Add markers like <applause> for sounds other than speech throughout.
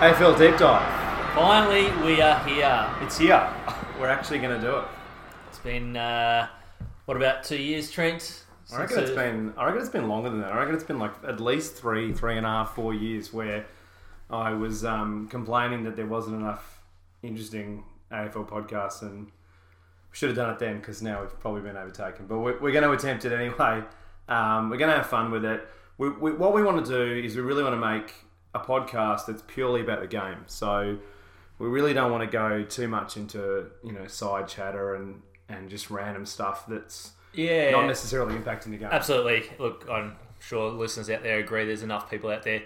AFL deep dive. Finally, we are here. It's here. We're actually going to do it. It's been uh, what about two years, Trent? I reckon it's been. I reckon it's been longer than that. I reckon it's been like at least three, three and a half, four years where I was um, complaining that there wasn't enough interesting AFL podcasts, and we should have done it then because now we've probably been overtaken. But we're, we're going to attempt it anyway. Um, we're going to have fun with it. We, we, what we want to do is we really want to make a podcast that's purely about the game. So we really don't want to go too much into you know side chatter and and just random stuff that's yeah, not necessarily impacting the game. absolutely. Look, I'm sure listeners out there agree. There's enough people out there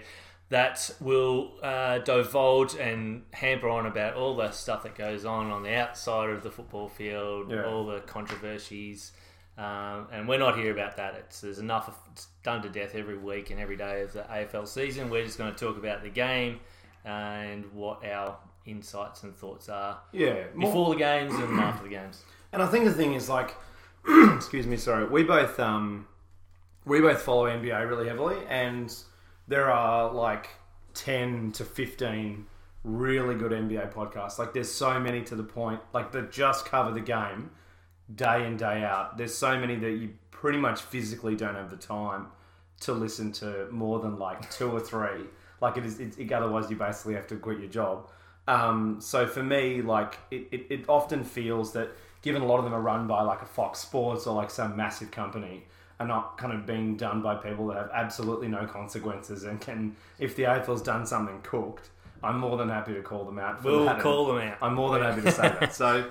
that will uh, divulge and hamper on about all the stuff that goes on on the outside of the football field, Yeah. all the controversies. Um, and we're not here about that. It's there's enough of it's done to death every week and every day of the AFL season. We're just going to talk about the game and what our insights and thoughts are Yeah, more- before the games and after the games. <clears throat> and I think the thing is like, <clears throat> excuse me, sorry, we both um, we both follow NBA really heavily, and there are like ten to fifteen really good NBA podcasts. Like, there's so many to the point, like that just cover the game day in day out. There's so many that you pretty much physically don't have the time to listen to more than like two or three. Like it is, it, it, otherwise you basically have to quit your job. Um, so for me, like it, it, it often feels that given a lot of them are run by like a Fox Sports or like some massive company, are not kind of being done by people that have absolutely no consequences and can, if the AFL's done something cooked, I'm more than happy to call them out. For We'll call them out. I'm more than happy to say that. <laughs> So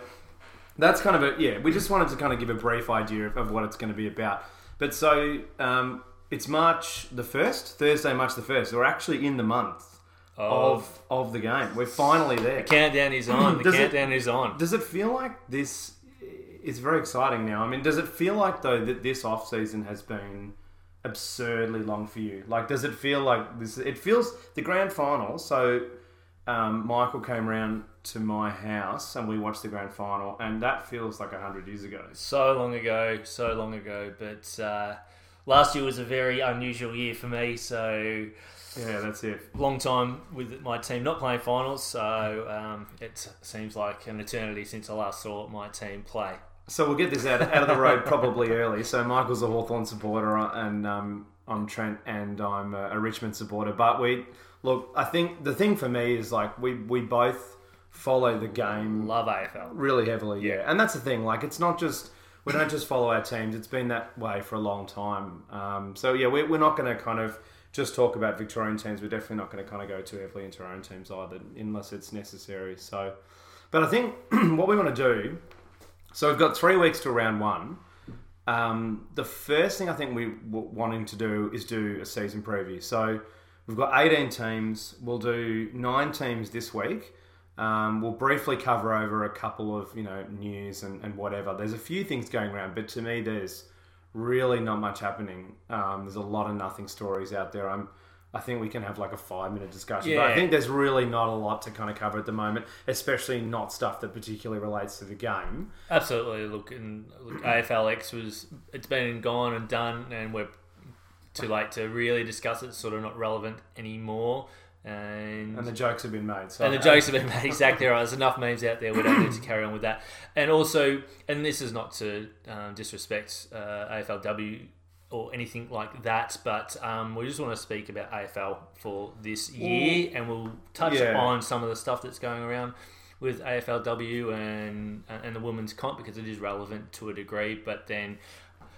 that's kind of a yeah. We just wanted to kind of give a brief idea of, of what it's going to be about. But so um, it's March the first, Thursday, March the first. We're actually in the month of of the game. We're finally there. Countdown is on. The <clears throat> Does countdown is on. Does it feel like this is very exciting now? I mean, does it feel like though that this off season has been absurdly long for you? Like, does it feel like this? It feels the grand final. So, um, Michael came around to my house and we watched the grand final, and that feels like hundred years ago. So long ago, so long ago. But uh, last year was a very unusual year for me. So Yeah, that's it. long time with my team not playing finals. So um, it seems like an eternity since I last saw my team play. So we'll get this out, out of the road probably early. So Michael's a Hawthorn supporter, and um, I'm Trent, and I'm a, a Richmond supporter. But we look. I think the thing for me is like we we both follow the game Love AFL. really heavily. Yeah, and that's the thing. Like it's not just we don't just follow our teams. It's been that way for a long time. Um, so yeah, we're, we're not going to kind of just talk about Victorian teams. We're definitely not going to kind of go too heavily into our own teams either, unless it's necessary. So, but I think <clears throat> what we want to do. So we've got three weeks to round one. Um, the first thing I think we w- wanting to do is do a season preview. So we've got 18 teams. We'll do nine teams this week. Um, we'll briefly cover over a couple of you know news and, and whatever. There's a few things going around, but to me, there's really not much happening. Um, there's a lot of nothing stories out there. I'm, I think we can have like a five minute discussion, but I think there's really not a lot to kind of cover at the moment, especially not stuff that particularly relates to the game. Absolutely. Look, and look, AFLX was it's been gone and done, and we're too late to really discuss it. It's sort of not relevant anymore. And And the jokes have been made. So And the jokes have been made exactly right. There's enough memes out there. We don't need to carry on with that. And also, and this is not to um, disrespect uh, AFLW or anything like that, but um, we just want to speak about AFL for this year, and we'll touch Yeah. on some of the stuff that's going around with AFLW and and the women's comp because it is relevant to a degree. But then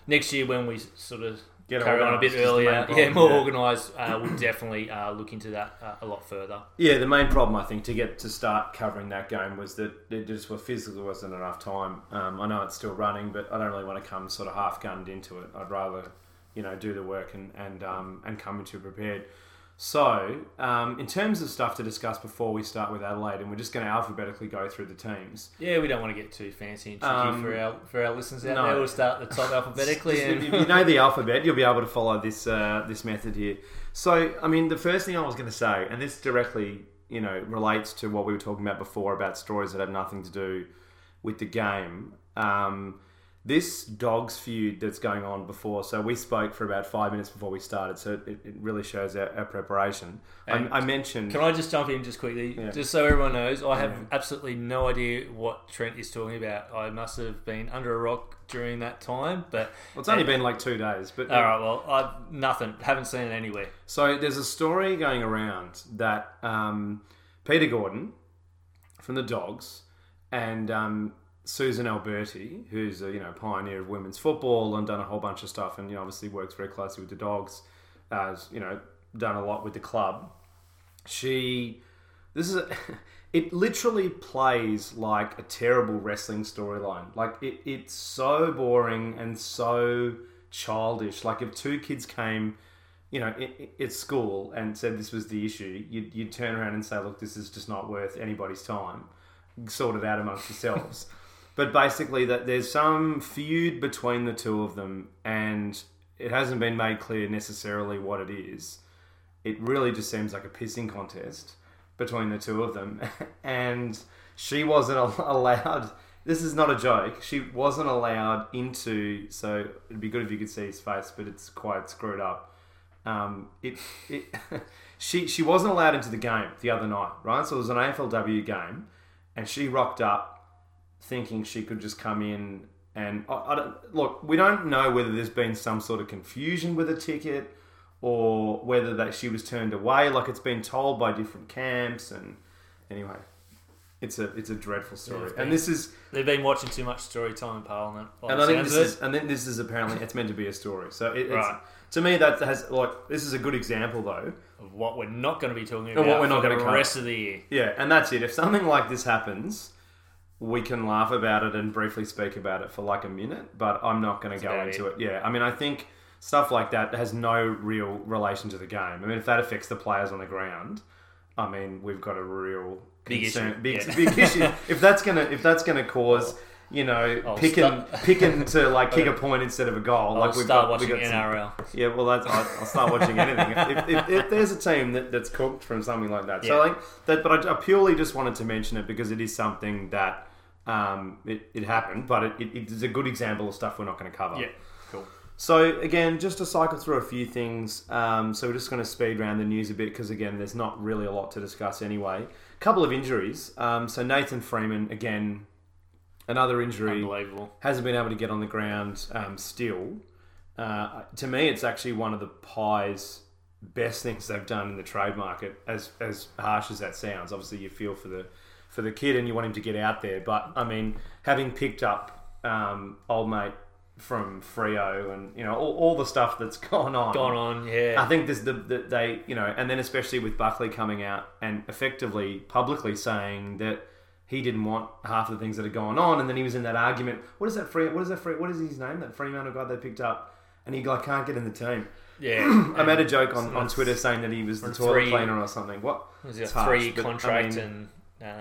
next year, when we sort of Get carry on a bit organised is the main earlier, problem, yeah, more yeah. organised, uh, we'll definitely uh, look into that uh, a lot further. Yeah, the main problem I think to get to start covering that game was that there just well, physically wasn't enough time. Um, I know it's still running, but I don't really want to come sort of half gunned into it. I'd rather, you know, do the work and and um, and come into it prepared. So, um, in terms of stuff to discuss before we start with Adelaide, and we're just going to alphabetically go through the teams. Yeah, we don't want to get too fancy and tricky Um, for our for our listeners out no. there. We'll start at the top <laughs> alphabetically. And if you know the alphabet, you'll be able to follow this uh, this method here. So, I mean, the first thing I was going to say, and this directly, you know, relates to what we were talking about before about stories that have nothing to do with the game. Um, this dogs feud that's going on before. So we spoke for about five minutes before we started. So it, it really shows our, our preparation. I, And I mentioned. Can I just jump in just quickly, Yeah. just so everyone knows? I have Yeah. absolutely no idea what Trent is talking about. I must have been under a rock during that time, but well, it's only been like two days, but all right. Well, I've, nothing. Haven't seen it anywhere. So there's a story going around that um, Peter Gordon from the Dogs and um, Susan Alberti, who's a you know pioneer of women's football and done a whole bunch of stuff, and you know obviously works very closely with the Dogs, has you know done a lot with the club. She, this is a, <laughs> it literally plays like a terrible wrestling storyline. Like it, it's so boring and so childish. Like if two kids came you know, at school and said this was the issue, you'd, you'd turn around and say, look, this is just not worth anybody's time. Sort it out amongst yourselves. <laughs> but basically, that there's some feud between the two of them, and it hasn't been made clear necessarily what it is. It really just seems like a pissing contest between the two of them, <laughs> and she wasn't <laughs> allowed. This is not a joke. She wasn't allowed into. So it'd be good if you could see his face, but it's quite screwed up um, it, it <laughs> she she wasn't allowed into the game the other night, right? So it was an AFLW game, and she rocked up thinking she could just come in and I, I don't, look. We don't know whether there's been some sort of confusion with a ticket or whether that she was turned away. Like it's been told by different camps, and anyway, it's a it's a dreadful story. it's been- and this is They've been watching too much story time in Parliament. and I think this is, and then this is apparently it's meant to be a story. So it, it's, Right. to me that has like this is a good example though. of what we're not going to be talking about what we're not for gonna the rest of the year. Yeah, and that's it. If something like this happens, we can laugh about it and briefly speak about it for like a minute, but I'm not going to go into it. Yeah, I mean, I think stuff like that has no real relation to the game. I mean, if that affects the players on the ground, I mean, we've got a real Big concern- issue, Big, yeah. big issue. <laughs> If that's gonna if that's gonna cause. You know, I'll picking start- picking to like kick <laughs> a point instead of a goal. I'll like we've start got, we watching got some- NRL. yeah, well, that's I'll, I'll start watching anything if, if, if, there's a team that, that's cooked from something like that. So Yeah. like that, but I, I purely just wanted to mention it because it is something that um, it, it happened, but it, it, it's a good example of stuff we're not going to cover. Yeah, cool. So again, just to cycle through a few things. Um, so we're just going to speed around the news a bit because again, there's not really a lot to discuss anyway. couple of injuries. Um, so Nathan Freeman again, another injury Unbelievable. hasn't been able to get on the ground um, still. Uh, to me, it's actually one of the Pies' best things they've done in the trade market. As as harsh as that sounds, obviously you feel for the for the kid and you want him to get out there. But I mean, having picked up um, old mate from Freo and you know all, all the stuff that's <laughs> gone on, Gone on, yeah. I think this the, the they you know, and then especially with Buckley coming out and effectively publicly saying that he didn't want half of the things that are going on, and then he was in that argument. What is that free? What is that free? What is his name? That Fremantle guy they picked up, and he like can't get in the team. yeah. <clears throat> I made a joke on, on Twitter saying that he was the toilet three- cleaner or something. What? Was it a harsh, three but, I contract mean, and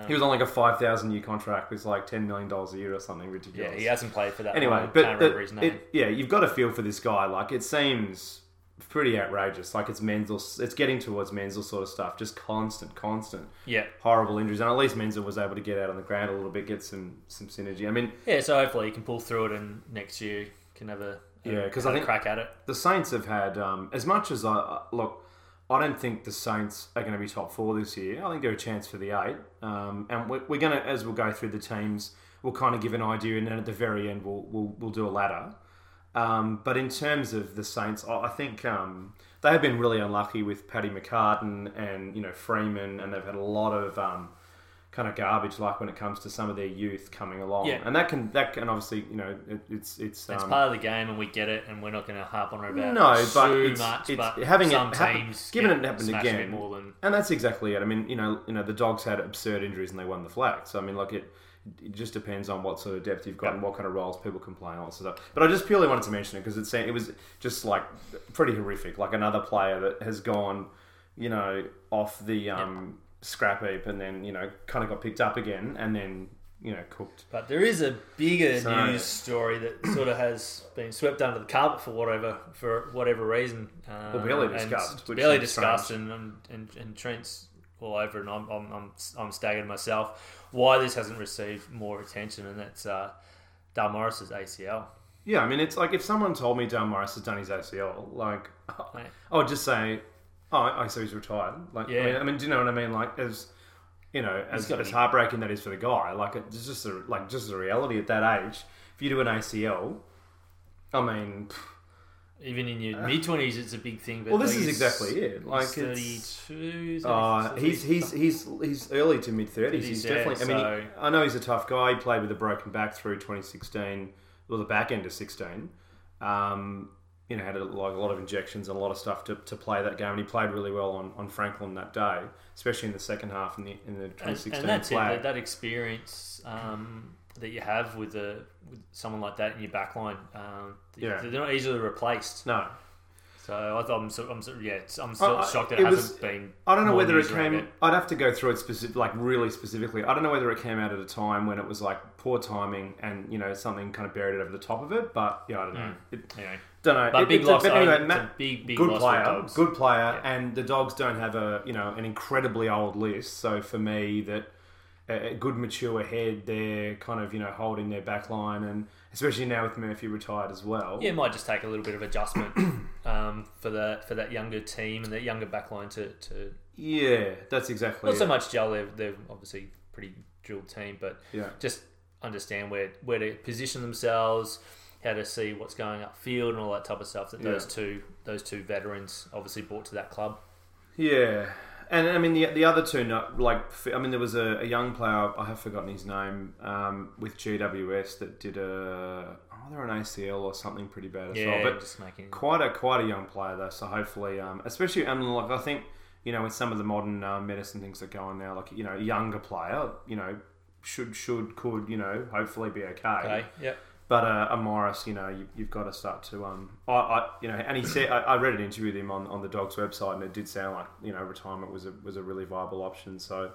um, He was on like a five thousand year contract with like ten million dollars a year or something ridiculous. yeah, he hasn't played for that. Anyway, long. but can't the- remember his name. it- yeah, you've got to feel for this guy. Like it seems pretty outrageous. Like it's Menzel. It's getting towards Menzel sort of stuff. Just constant, constant, yeah, horrible injuries. And at least Menzel was able to get out on the ground a little bit, get some some synergy. I mean, yeah. So hopefully he can pull through it, and next year can have a, Yeah, 'cause have I think- crack at it. the Saints have had um, as much as I look. I don't think the Saints are going to be top four this year. I think they're a chance for the eight. Um, and we're, we're going to, as we'll go through the teams, we'll kind of give an idea, and then at the very end, we'll we'll, we'll do a ladder. Um, but in terms of the Saints, I think um, they have been really unlucky with Paddy McCartin and you know Freeman, and they've had a lot of um, kind of garbage luck when it comes to some of their youth coming along. Yeah. And that can that can obviously you know it, it's it's It's um, part of the game, and we get it, and we're not going to harp on it about No, it but too it's- much. it's- but having it some happen- teams, given it happened smashed a bit again, more than And that's exactly it. I mean, you know, you know, the dogs had absurd injuries and they won the flag. So I mean, like it, it just depends on what sort of depth you've got and what kind of roles people can play and all that sort of stuff. But I just purely wanted to mention it because it's it was just like pretty horrific. Like another player that has gone, you know, off the um, scrap heap and then you know kind of got picked up again and then you know cooked. But there is a bigger So- news story that sort of has been swept under the carpet for whatever for whatever reason. Uh, Well, barely discussed, which Barely discussed, and, and and Trent's all over, and I'm I'm I'm, I'm staggered myself. Why this hasn't received more attention, and that's uh, Dale Morris's ACL. Yeah, I mean, it's like if someone told me Dale Morris has done his ACL, like, Mate. <laughs> I would just say, oh, I so he's retired. Like, Yeah. I, mean, I mean, do you know what I mean? Like, as you know, as, got as heartbreaking that is for the guy, like, it's just a, like just a reality at that age. If you do an ACL, I mean, pff, Even in your mid twenties, it's a big thing. But Well, this like, is he's- exactly it. Like, thirty-two. uh, he's he's he's he's early to mid thirties. He's Yeah, definitely. I mean, he, I know he's a tough guy. He played with a broken back through 2016, or the back end of 16. Um, you know, had a, like a lot of injections and a lot of stuff to, to play that game, and he played really well on, on Franklin that day, especially in the second half in the in the 2016 and that's it. That, that experience um, that you have with a with someone like that in your backline, um, Yeah. they're not easily replaced. no, So I thought I'm so, I'm so, yeah, I'm still I- shocked that it it, hasn't been. I don't know whether it came. I'd have to go through it specific, like really specifically. I don't know whether it came out at a time when it was like poor timing and you know something kind of buried it over the top of it. But yeah, I don't know. It, Anyway, don't know. But It- big loss. but anyway, Matt, big, big good loss player, good player, Yeah. and the dogs don't have a you know an incredibly old list. So for me, that a a good mature head, they're kind of you know holding their back line, and especially now with Murphy retired as well. Yeah, it might just take a little bit of adjustment <clears throat> um, for that for that younger team and that younger backline to, to yeah, that's exactly. not so much gel. They're, they're obviously pretty drilled team, but Yeah, just understand where where to position themselves, how to see what's going upfield, and all that type of stuff. That those two those two veterans obviously brought to that club. yeah. And I mean the the other two, not like I mean there was a, a young player I have forgotten his name um, with GWS that did a they're an ACL or something pretty bad as Yeah, well. But just making quite a quite a young player though. So hopefully, um, especially and like I think you know with some of the modern uh, medicine things that go on now, like you know a younger player, you know should should could you know hopefully be okay. okay. Yep. But uh, a Morris, you know, you, you've got to start to um, I, I you know, and he said I, I read an interview with him on, on the Dogs website, and it did sound like you know retirement was a was a really viable option. So.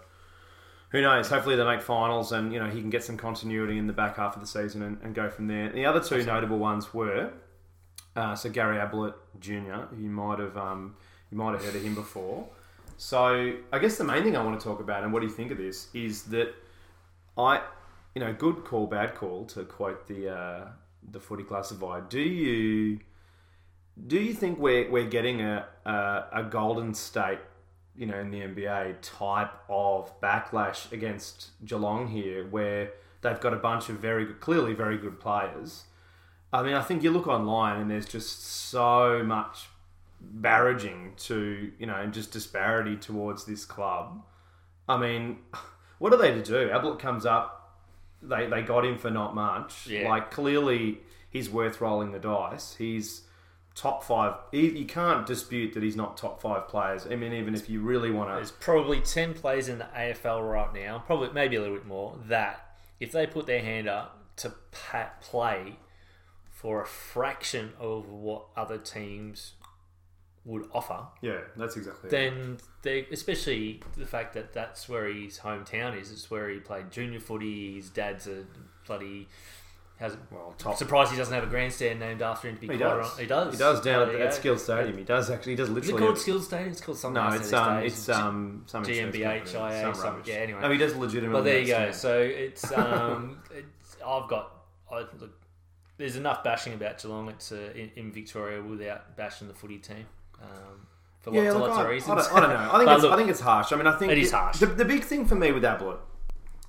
Who knows? Hopefully they make finals, and you know he can get some continuity in the back half of the season and, and go from there. The other two notable ones were uh, so Gary Ablett Jr. You might have um, you might have heard of him before. So I guess the main thing I want to talk about, and what do you think of this, is that I, you know, good call, bad call, to quote the uh, the footy classified. Do you do you think we're we're getting a a, a Golden State, you know, in the NBA type of backlash against Geelong here, where they've got a bunch of very good, clearly very good players. I mean, I think you look online and there's just so much barraging to you know and just disparity towards this club. I mean, <sighs> what are they to do? Ablett comes up, they they got him for not much. Yeah. Like clearly he's worth rolling the dice. He's top five. He, you can't dispute that he's not top five players. I mean, even if you really want to, There's probably ten players in the AFL right now, probably maybe a little bit more. That if they put their hand up to play for a fraction of what other teams would offer, yeah, that's exactly. it. then they, especially the fact that that's where his hometown is. It's where he played junior footy. His dad's a bloody. Has, Well, top. surprised he doesn't have a grandstand named after him. To be He quite does. hon- He does. He does down at, at go. Skill Stadium. He does actually. He does Is it literally. called have- Skills Stadium? It's called something no, it's um, days. it's um, some insurance GMHBA, company, IA, some some- yeah, anyway. no, he does legitimately. But there you go. So it's <laughs> um, it's, I've got I, look. There's enough bashing about Geelong. It's uh, in, in Victoria without bashing the footy team um, for Yeah, lots, look, lots I, of I reasons. don't, I don't know. I think it's, look, I <laughs> think it's harsh. I mean, I think It is harsh. The, the big thing for me with Ablett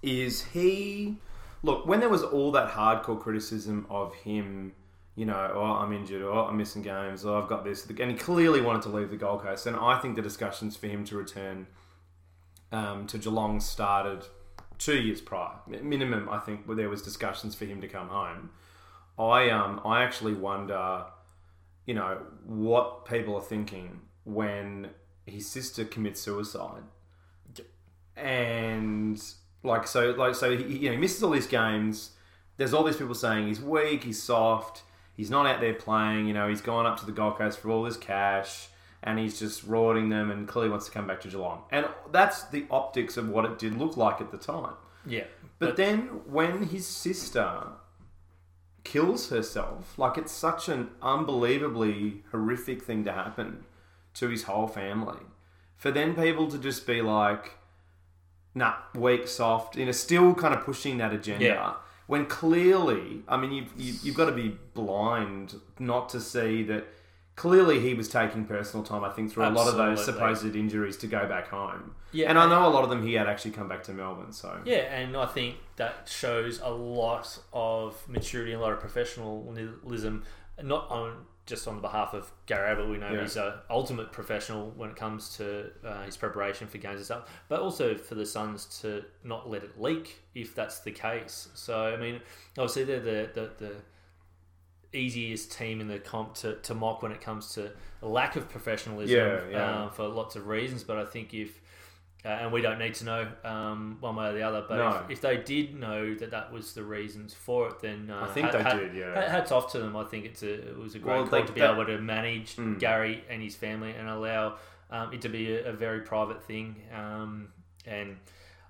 is he look when there was all that hardcore criticism of him. You know, oh, I'm injured, or I'm missing games, or I've got this, and he clearly wanted to leave the Gold Coast. And I think the discussions for him to return um, to Geelong started two years prior, minimum. I think where there was discussions for him to come home. I um I actually wonder, you know, what people are thinking when his sister commits suicide, and like so like so he you know he misses all these games. There's all these people saying he's weak, he's soft, he's not out there playing. You know, he's gone up to the Gold Coast for all this cash. And he's just rorting them, and clearly wants to come back to Geelong. And that's the optics of what it did look like at the time. yeah, But then when his sister kills herself, like it's such an unbelievably horrific thing to happen to his whole family. For then people to just be like, nah, weak, soft, you know, still kind of pushing that agenda. Yeah. when clearly, I mean, you've you, you've got to be blind not to see that. Clearly, he was taking personal time. I think through a lot of those supposed injuries to go back home. Yeah, and I know a lot of them he had actually come back to Melbourne. So Yeah, and I think that shows a lot of maturity and a lot of professionalism, not on just on behalf of Gary Ablett. We know Yeah. he's a ultimate professional when it comes to uh, his preparation for games and stuff, but also for the Suns to not let it leak if that's the case. So I mean, obviously they're the the, the easiest team in the comp to, to mock when it comes to lack of professionalism Yeah, yeah. Uh, for lots of reasons. But I think if uh, and we don't need to know um, one way or the other. But No. if, if they did know that that was the reasons for it, then uh, I think they hat- did, yeah. Hats off to them. I think it's a it was a great Well, call to be that- able to manage Mm. Gary and his family and allow um, it to be a, a very private thing. Um, and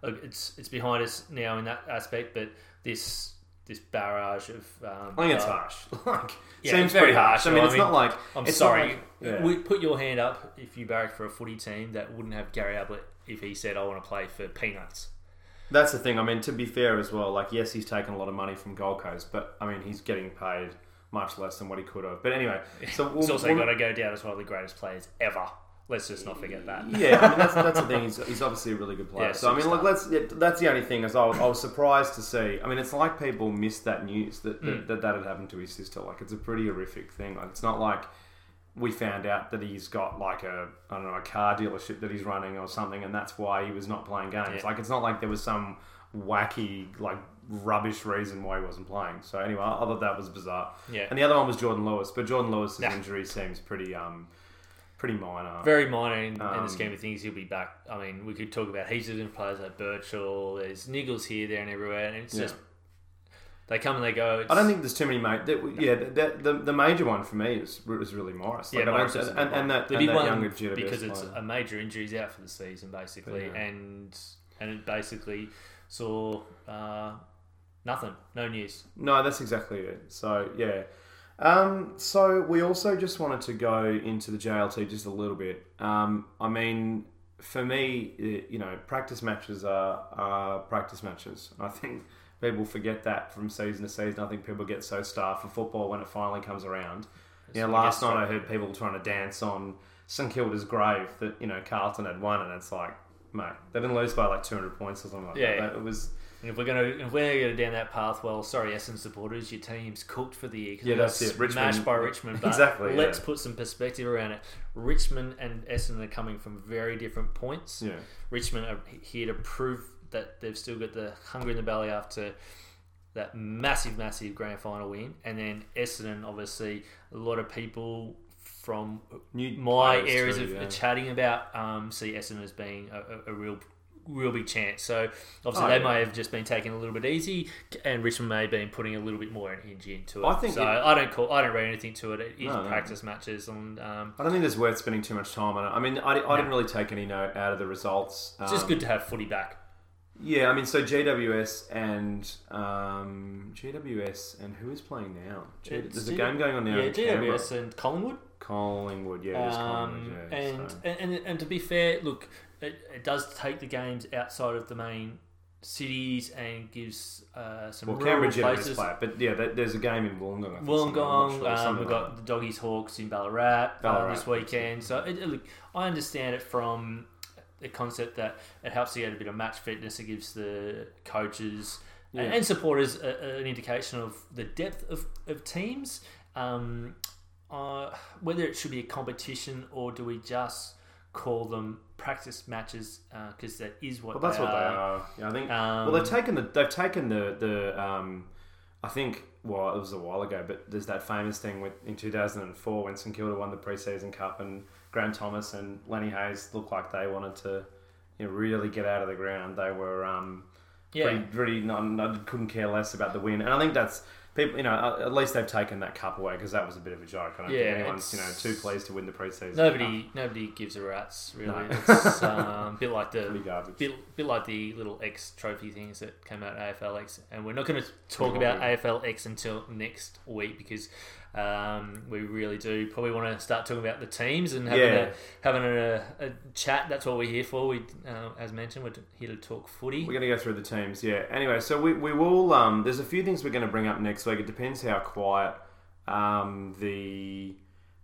look, it's it's behind us now in that aspect. But this this barrage of um, I think it's uh, harsh. <laughs> like, Yeah, seems very pretty harsh. I mean, I it's not like I'm sorry. like- yeah. We put your hand up if you barrack for a footy team that wouldn't have Gary Ablett if he said, "I want to play for peanuts." That's the thing. I mean, to be fair as well, like yes, he's taken a lot of money from Gold Coast, but I mean, he's getting paid much less than what he could have. But anyway, <laughs> so He's we'll- also we'll- got to go down as one of the greatest players ever. Let's just not forget that. Yeah, I mean that's, that's the thing. He's, he's obviously a really good player. Yeah, so I mean, look, let's. That's the only thing is I was, I was surprised to see. I mean, it's like people missed that news that that, Mm. that that had happened to his sister. Like it's a pretty horrific thing. Like it's not like we found out that he's got like a I don't know a car dealership that he's running or something, and that's why he was not playing games. Yeah. Like it's not like there was some wacky like rubbish reason why he wasn't playing. So anyway, I thought that was bizarre. Yeah. And the other one was Jordan Lewis, but Jordan Lewis's Nah. injury seems pretty um pretty minor. Very minor in, in Um, the scheme of things. He'll be back. I mean, we could talk about heaps of different players like Birchall. There's niggles here, there, and everywhere, and it's Yeah. just they come and they go. It's, I don't think there's too many mate. That, yeah, the, the, the major one for me is was really Morris. Yeah, Like, I Morris and, and, and that, the big that one younger because it's player. a major injury. He's out for the season basically, Yeah. and and it basically saw uh, nothing, no news. No, that's exactly it. So yeah. Um, so we also just wanted to go into the JLT just a little bit. Um, I mean, for me, it- you know, practice matches are, are practice matches. I think people forget that from season to season. I think people get so starved for football when it finally comes around. Yeah, So I last night I heard people trying to dance on St Kilda's grave that you know Carlton had won, and it's like, mate, they didn't lose by like two hundred points or something like Yeah. that. It was And if we're gonna if we're gonna go down that path, well, sorry, Essendon supporters, your team's cooked for the year. Yeah, that's it. Richmond- by Richmond. But Exactly, Let's yeah. put some perspective around it. Richmond and Essendon are coming from very different points. yeah. Richmond are here to prove that they've still got the hunger in the belly after that massive, massive grand final win, and then Essendon, obviously, a lot of people from New my areas too, of yeah. chatting about um, see Essendon as being a, a, a real. Real big chance. So obviously Oh, they yeah. may have just been taking a little bit easy, and Richmond may have been putting a little bit more energy into it. I think so. it- I don't call. I don't read anything to it. It is No, no. practice matches, and um, I don't think there's worth spending too much time on it. I mean, I, I didn't really take any note out of the results. it's just Um, good to have footy back. Yeah, I mean, so GWS and um, GWS and who is playing now? G- there's a game going on now. Yeah, in Canberra. GWS and Collingwood. Collingwood, yeah, Collingwood, Um, yeah. and, so. and, and and to be fair, look, it, it does take the games outside of the main cities and gives uh, some Well, rural Canberra places. play it, but yeah, there's a game in Wollongong. I think, something, I'm not Wollongong, sure, um, we've like got the Doggies Hawks in Ballarat, Ballarat, uh, this weekend. So it, look, I understand it from the concept that it helps to get a bit of match fitness. It gives the coaches Yeah. and supporters a, a- an indication of the depth of, of teams. Um, uh, whether it should be a competition or do we just call them practice matches because that is what Well, that's they what are. they are. Yeah, I think. Um, well, they've taken the they've taken the the um, I think well it was a while ago, but there's that famous thing with in 2004 when St Kilda won the preseason cup and Grant Thomas and Lenny Hayes looked like they wanted to you know, really get out of the ground. They were um, Yeah. pretty, pretty not, not, couldn't care less about the win, and I think that's. People, you know, at least they've taken that cup away because that was a bit of a joke. I don't Yeah, think anyone's, you know, too pleased to win the preseason. Nobody, nobody gives a rat's really. No. It's um, a <laughs> bit like the bit, bit like the little X trophy things that came out of AFL and we're not going to talk about AFLX until next week because Um, we really do. Probably want to start talking about the teams and having Yeah. a having a, a chat. That's what we're here for. We, uh, as mentioned, we're here to talk footy. We're going to go through the teams, yeah. Anyway, so we, we will. Um, there's a few things we're going to bring up next week. It depends how quiet um, the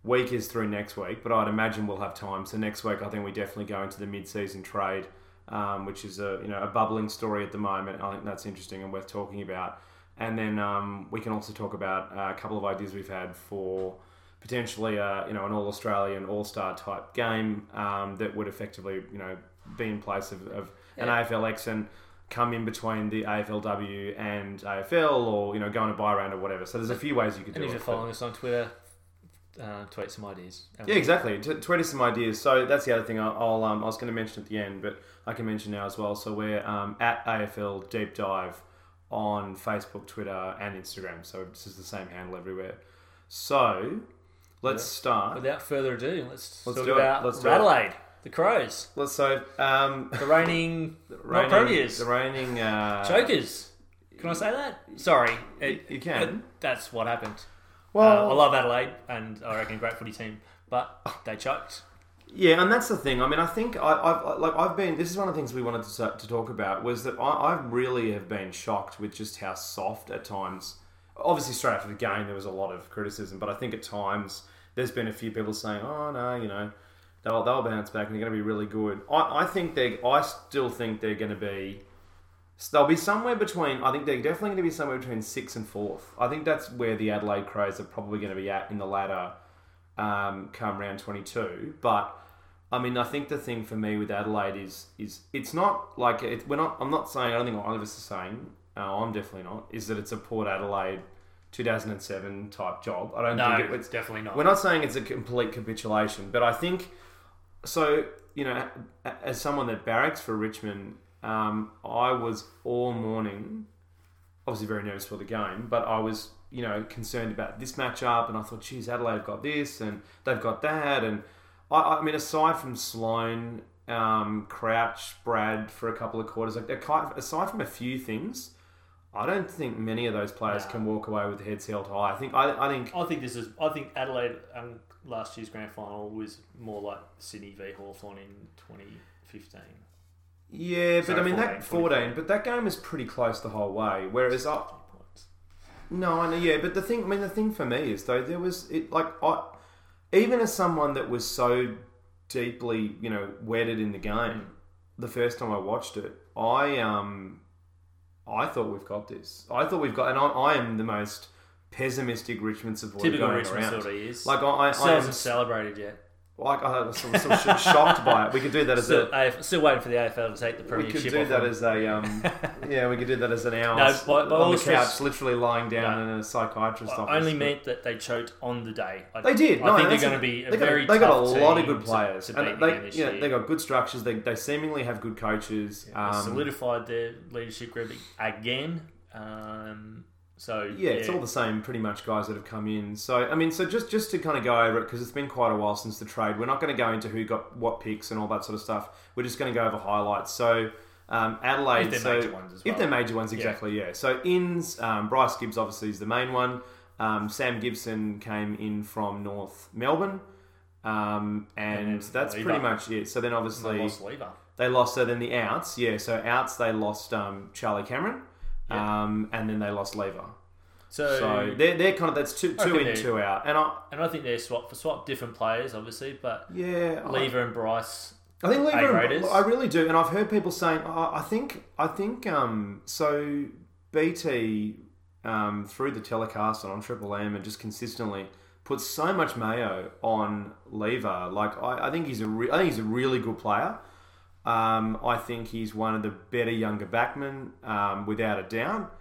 week is through next week, but I'd imagine we'll have time. So next week, I think we definitely go into the mid-season trade, um, which is a you know a bubbling story at the moment. I think that's interesting and worth talking about. And then um, we can also talk about uh, a couple of ideas we've had for potentially uh, you know an All Australian All Star type game um, that would effectively you know be in place of, of an Yeah. AFLX and come in between the AFLW and AFL or you know go on a buy round or whatever. So there's a few ways you could and do if it. you're but- following us on Twitter, uh, tweet some ideas. yeah, exactly. T- tweet us some ideas. So that's the other thing I'll, I'll um, I was going to mention at the end, but I can mention now as well. So we're um, at AFL Deep Dive on Facebook, Twitter, and Instagram. So this is the same handle everywhere. So let's start. Without further ado, let's, Let's talk about Let's. Adelaide, the Crows, Let's so um, the reigning, <laughs> reigning, not premiers, the reigning uh, chokers. Can I say that? Sorry, it, you can. it- that's what happened. Well, uh, I love Adelaide, and I reckon a great footy team, but they choked. Yeah, and that's the thing. I mean, I think I, I've like I've been. This is one of the things we wanted to, to talk about was that I, I really have been shocked with just how soft at times. Obviously, straight after the game, there was a lot of criticism, but I think at times there's been a few people saying, "Oh no, you know, they'll they'll bounce back and they're going to be really good." I, I think they. I still think they're going to be. They'll be somewhere between. I think they're definitely going to be somewhere between sixth and fourth. I think that's where the Adelaide Crows are probably going to be at in the ladder um, come round 22. But I mean, I think the thing for me with Adelaide is is it's not like it, we're not. I'm not saying. I don't think either of us are saying. Uh, I'm definitely not. Is that it's a Port Adelaide 2007 type job? I don't No, think it, it's. definitely not. We're not saying it's a complete capitulation, but I think so. You know, as someone that barracks for Richmond, um, I was all morning obviously very nervous for the game, but I was, you know, concerned about this matchup, and I thought, geez, Adelaide have got this, and they've got that, and I, I mean, aside from Sloane, um, Crouch, Brad for a couple of quarters, like aside from a few things, I don't think many of those players No. can walk away with heads held high. I think, I, I think, I think this is. I think Adelaide um, last year's grand final was more like Sydney v Hawthorn in 2015. yeah, but I mean 14, that fourteen, but that game was pretty close the whole way. Whereas I. No, I know, yeah, but the thing, I mean, the thing for me is though there was it like I, even as someone that was so deeply, you know, wedded in the game, the first time I watched it, I um, I thought we've got this. I thought we've got, and I, I am the most pessimistic Richmond supporter Typical going Richmond around. sort of is. Like I, I, Still I am, hasn't celebrated yet. Like I was sort of, shocked by it. We could do that as Still, a. AF, still waiting for the AFL to take the premiership. We could do that them. as a um, <laughs> yeah. We could do that as an hour No, by- by on the couch, literally lying down No. in a psychiatrist office. I only but- meant that they choked on the day. I, They did. I No, think they're going to be a they got, very. they got a lot of good players, to, and they, again this you know, year. they got good structures. They, they seemingly have good coaches. They Um, solidified their leadership group again. Um, so yeah, it's all the same, pretty much guys that have come in. So I mean, so just just to kind of go over it because it's been quite a while since the trade. We're not going to go into who got what picks and all that sort of stuff. We're just going to go over highlights. So um, Adelaide, If they're so major ones as if they're major ones, exactly, yeah. So ins, um, Bryce Gibbs obviously is the main one. Um, Sam Gibson came in from North Melbourne. Um, and, And that's Lever. pretty much it. So then, obviously, They lost Lever. They lost so then the outs, yeah. So outs they lost um, Charlie Cameron, Yeah. um, and then they lost Lever. So, So they're, they're kind of that's two two in, two out, and I and I think they're swap for swap different players, obviously, but yeah, I, Lever and Bryce. I think Lever. A-graders. I really do, and I've heard people saying I, I think I think um, so. BT um, through the telecast and on Triple M and just consistently puts so much mayo on Lever. Like I, I think he's a re- I think he's a really good player. Um, I think he's one of the better younger backmen, um, without a doubt.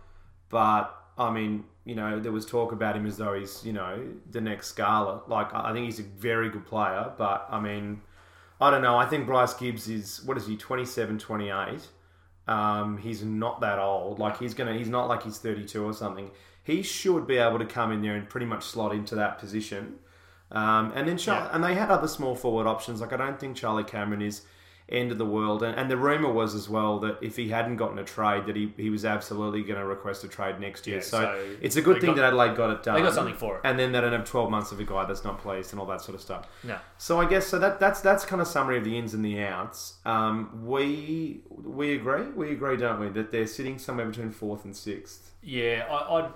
But I mean, you know, there was talk about him as though he's, you know, the next Scarlett. Like, I think he's a very good player. But I mean, I don't know. I think Bryce Gibbs is what is he, 27, 28. Um, he's not that old. Like he's gonna. He's not like he's thirty two or something. He should be able to come in there and pretty much slot into that position. Um, and then Char- Yeah. and they had other small forward options. Like I don't think Charlie Cameron is end of the world. And, and the rumor was as well that if he hadn't gotten a trade, that he, he was absolutely going to request a trade next year. Yeah, so, so it's a good thing got- that Adelaide got it done. They got something for it. and then they don't have twelve months of a guy that's not pleased and all that sort of stuff. No. So I guess so that that's that's kind of summary of the ins and the outs. Um, we we agree, we agree, don't we, that they're sitting somewhere between fourth and sixth. Yeah, I, I,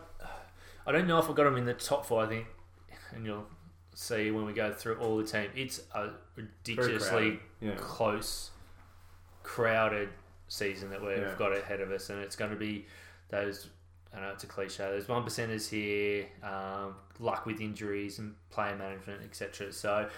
I don't know if I got them in the top four. I think, and you'll see when we go through all the team. It's a ridiculously Yeah. close, crowded season that we've Yeah. got ahead of us, and it's going to be those. I know it's a cliche. There's one percenters here, um, luck with injuries and player management, etc. So.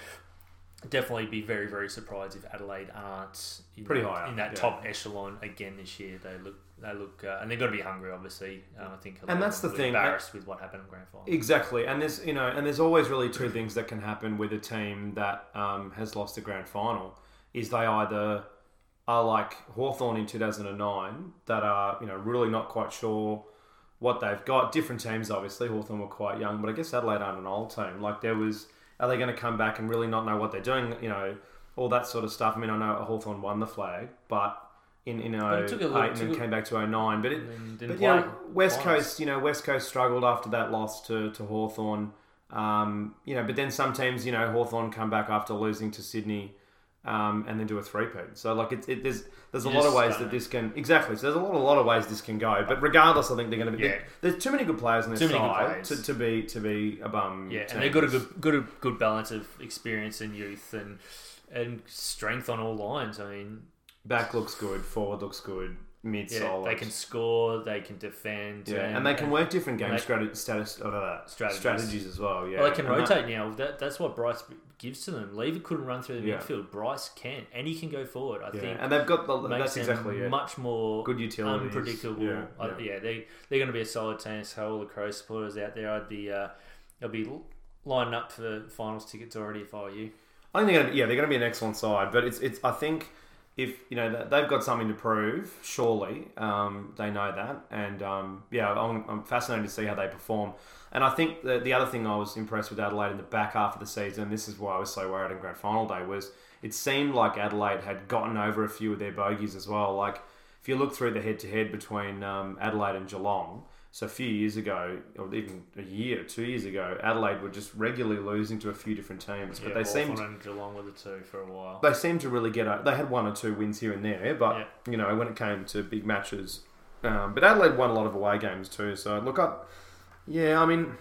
Definitely be very, very surprised if Adelaide aren't in Pretty that, high up, in that yeah. top echelon again this year. They look, they look, uh, and they've got to be hungry, obviously. Um, I think, a And that's the thing, Embarrassed with what happened in grand final. Exactly, and there's you know, and there's always really two things that can happen with a team that um, has lost a grand final. Is they either are like Hawthorn in 2009 that are you know really not quite sure what they've got. Different teams, obviously. Hawthorn were quite young, but I guess Adelaide aren't an old team. Like there was, are they going to come back and really not know what they're doing? You know, all that sort of stuff. I mean, I know Hawthorn won the flag, but in in it took 08 and then took a- came back to 09. But it, didn't but you know, West twice. Coast, you know, West Coast struggled after that loss to, to Hawthorn. Um, you know, but then some teams, you know, Hawthorn come back after losing to Sydney um, and then do a three-peat. So, like, it's, it, there's there's a You lot of ways that this can... Exactly. So, there's a lot, a lot of ways this can go. But regardless, I think they're going to be... Yeah. There's too many good players in this Too side players. to, to be to be a bum Yeah, team. and they've got a good, good, a good balance of experience and youth and and strength on all lines. I mean, Back looks good. Forward looks good. Mid yeah, solid. they can score, they can defend, Yeah, and, they can work different game strate- status, uh, Strategies. strategies. as well. Yeah, Well, they can And that- rotate now. That, that's what Bryce gives to them. Lever couldn't run through the Yeah. midfield. Bryce can, and he can go forward. I yeah, think and they've got the, that's exactly it. much more Good utility, unpredictable. Yeah, yeah. yeah, they they're going to be a solid team. So all the Crow supporters out there, I'd be uh, I'd be lining up for finals tickets already if I were you. I think they're gonna, yeah they're going to be an excellent side, but it's it's I think if you know they've got something to prove, surely um, they know that, and um, yeah, I'm, I'm fascinated to see how they perform. And I think the, the other thing I was impressed with Adelaide in the back half of the season, this is why I was so worried in grand final day, was it seemed like Adelaide had gotten over a few of their bogeys as well. Like if you look through the head to head between um, Adelaide and Geelong. So a few years ago, or even a year, two years ago, Adelaide were just regularly losing to a few different teams, but yeah, they seemed and Geelong were the two for a while. they seem to really get. A, they had one or two wins here and there, but Yeah. you know when it came to big matches, um, but Adelaide won a lot of away games too. So look up, yeah. I mean,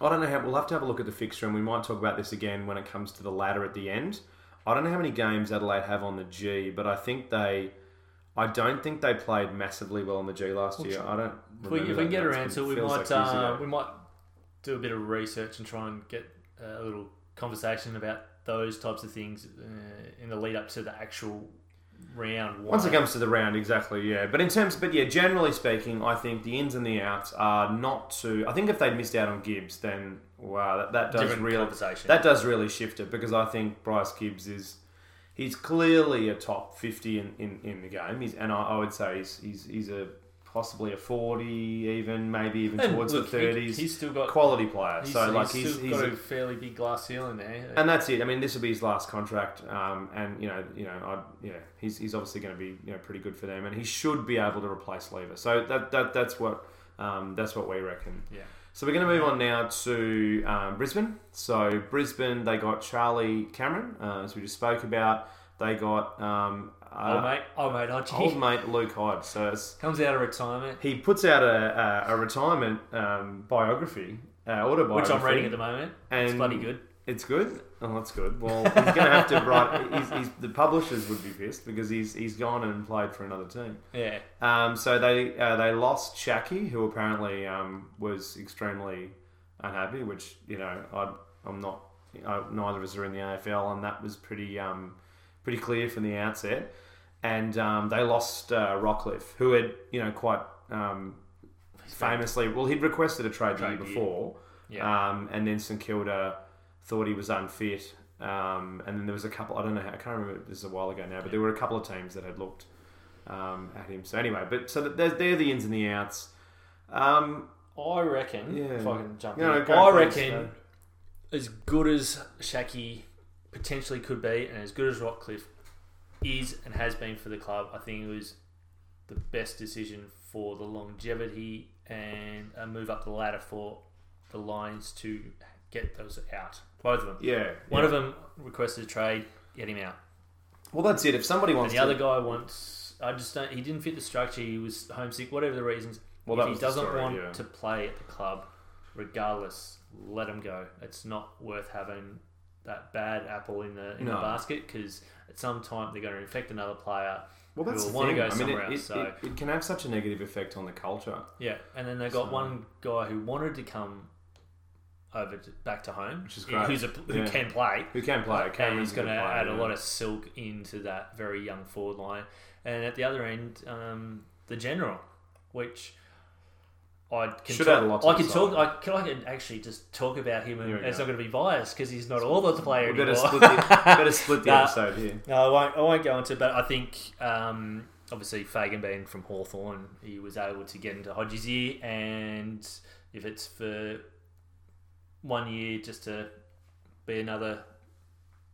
I don't know how. We'll have to have a look at the fixture, and we might talk about this again when it comes to the ladder at the end. I don't know how many games Adelaide have on the G, but I think they. I don't think they played massively well in the G last year. I don't. If we, if we can get around It's to we might like uh, we might do a bit of research and try and get a little conversation about those types of things uh, in the lead up to the actual round one. Once it comes to the round, exactly, yeah. But in terms, but yeah, generally speaking, I think the ins and the outs are not too. I think if they'd missed out on Gibbs, then wow, that, that does different really that does really shift it because I think Bryce Gibbs is he's clearly a top fifty in, in, in the game. He's and I, I would say he's, he's he's a possibly a forty, even maybe even And towards look, the he- he's still got quality player. he's, so like he's he's still he's got a- a fairly big glass ceiling there. and that's it. I mean, this will be his last contract, um, and you know, you know, I, yeah, he's, he's obviously going to be you know pretty good for them, and he should be able to replace Lever. So that, that that's what um, that's what we reckon. yeah. So we're going to move on now to um, Brisbane. So Brisbane, they got Charlie Cameron, uh, as we just spoke about. They got um, uh, mate, oh mate, Archie old mate Luke Hodge. So it's, <laughs> comes out of retirement, he puts out a, a, a retirement um, biography, uh, autobiography, which I'm reading at the moment. it's bloody good. it's good. Oh, that's good. Well, he's going to have to write. He's, he's, the publishers would be pissed because he's he's gone and played for another team. Yeah, Um, so they uh, they lost Schache, who apparently um, was extremely unhappy. Which you know I I'm not. I, neither of us are in the AFL, and that was pretty um, pretty clear from the outset. And um, they lost uh, Rockliff, who had you know quite um, famously. Well, he'd requested a trade the Trade year. before. yeah. Um, and then St Kilda thought he was unfit. Um, and then there was a couple, I don't know, how, I can't remember, this is a while ago now, but there were a couple of teams that had looked um, at him. So anyway, but so they're, they're the ins and the outs. Um, I reckon. Yeah. If I can jump Yeah, in, I reckon as good as Schache potentially could be, and as good as Rockliff is and has been for the club. I think it was the best decision for the longevity and a move up the ladder for the Lions to get those out. Both of them. Yeah. One yeah. of them requested a trade, get him out. Well, that's it. If somebody And wants the to, other guy wants. I just don't. He didn't fit the structure. He was homesick. Whatever the reasons. Well, if he doesn't story, want yeah. to play at the club, regardless, let him go. It's not worth having that bad apple in the in the basket because at some time they're going to infect another player. well, that's who the will want to thing. go I mean, somewhere it, else. it, so it, it can have such a negative effect on the culture. yeah, and then they got So- one guy who wanted to come over to, back to home, Which is great. who's a, who Yeah. can play. Who can play? and Cameron's he's going to a good player, add a lot of silk into that very young forward line. And at the other end, um, the general, which I can Should talk, add a lot to I can talk. I can, I can actually just talk about him, and it's go. not going to be biased because he's not all of the player We better anymore. split the, better split the <laughs> Nah. episode here. No, I won't, I won't go into, but I think um, obviously Fagan being from Hawthorn, he was able to get into Hodge's ear, and if it's for one year just to be another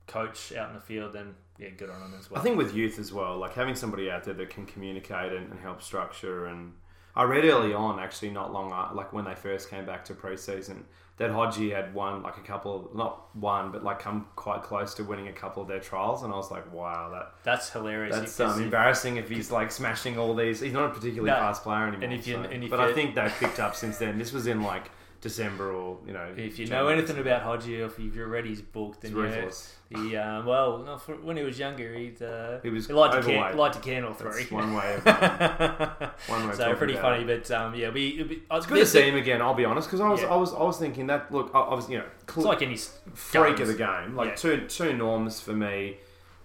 coach out in the field, then yeah, good on him as well. I think with youth as well, like having somebody out there that can communicate and, and help structure. And I read early on, actually, not long like when they first came back to preseason, that Hodgie had won like a couple, not one, but like come quite close to winning a couple of their trials. And I was like, wow, that that's hilarious. that's um, embarrassing if he's like smashing all these. He's not a particularly fast player anymore. And if you- so- and if but I think they've picked up since then. This was in like December or you know. If you know anything about Hodgie, or if you've read his book, it's then yeah, ruthless. he um, well, when he was younger, he'd uh, He was he liked to overweight. can, liked to candle three. That's one way of um, <laughs> one way so pretty funny, it. but um, yeah, we, it'd be, It's good to see him again. I'll be honest, because I was, Yeah. I was, I was thinking that. Look, I, I was, you know, It's like any freak guns. of the game. Like Yeah. two, two norms for me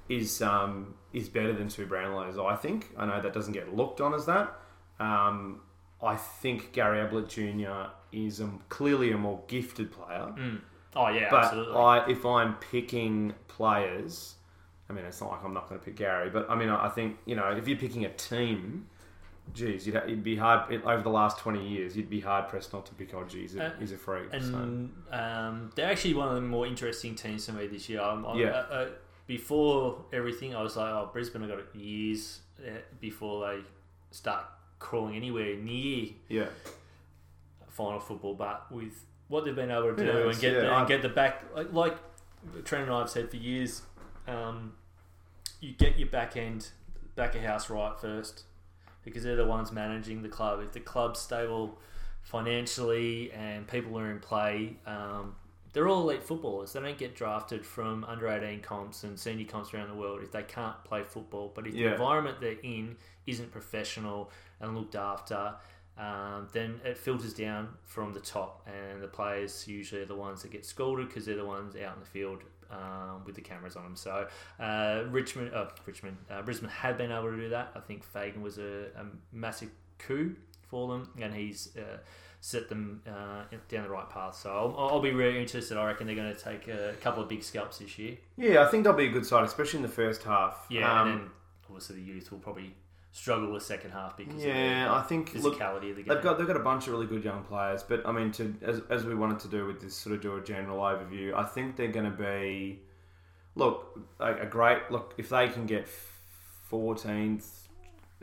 is um is better than two brown Brownlows. I think. I know that doesn't get looked on as that. Um, I think Gary Ablett Jr. is a, clearly a more gifted player. Mm. Oh yeah, But absolutely. I, if I'm picking players, I mean, it's not like I'm not going to pick Gary, but I mean, I I think you know, if you're picking a team, geez, you'd, you'd be hard it, over the last 20 years. You'd be hard pressed not to pick Hodgie. He's a, Uh, he's a freak. so. and um, they're actually one of the more interesting teams to me this year. I'm, I'm- Yeah. uh, uh, before everything, I was like, oh, Brisbane have got years uh, before they start crawling anywhere near Yeah, final football, but with what they've been able to do knows? and get Yeah, the, and get the back like, like Trent and I have said for years, um, you get your back end back of house right first because they're the ones managing the club. If the club's stable financially and people are in play, um, they're all elite footballers. They don't get drafted from under 18 comps and senior comps around the world if they can't play football. But if Yeah. the environment they're in isn't professional and looked after, um, then it filters down from the top, and the players usually are the ones that get scolded because they're the ones out in the field um, with the cameras on them. So uh, Richmond, uh, Richmond, uh, Brisbane had been able to do that. I think Fagan was a, a massive coup for them, and he's uh, set them uh, down the right path. So I'll, I'll be really interested. I reckon they're going to take a couple of big scalps this year. yeah, I think they'll be a good side, especially in the first half. Yeah, Um, and then obviously the youth will probably struggle with second half because yeah, I think the look, physicality of the game. They've got they've got a bunch of really good young players, but I mean, to as, as we wanted to do with this sort of do a general overview, I think they're going to be look a, a great look if they can get fourteenth,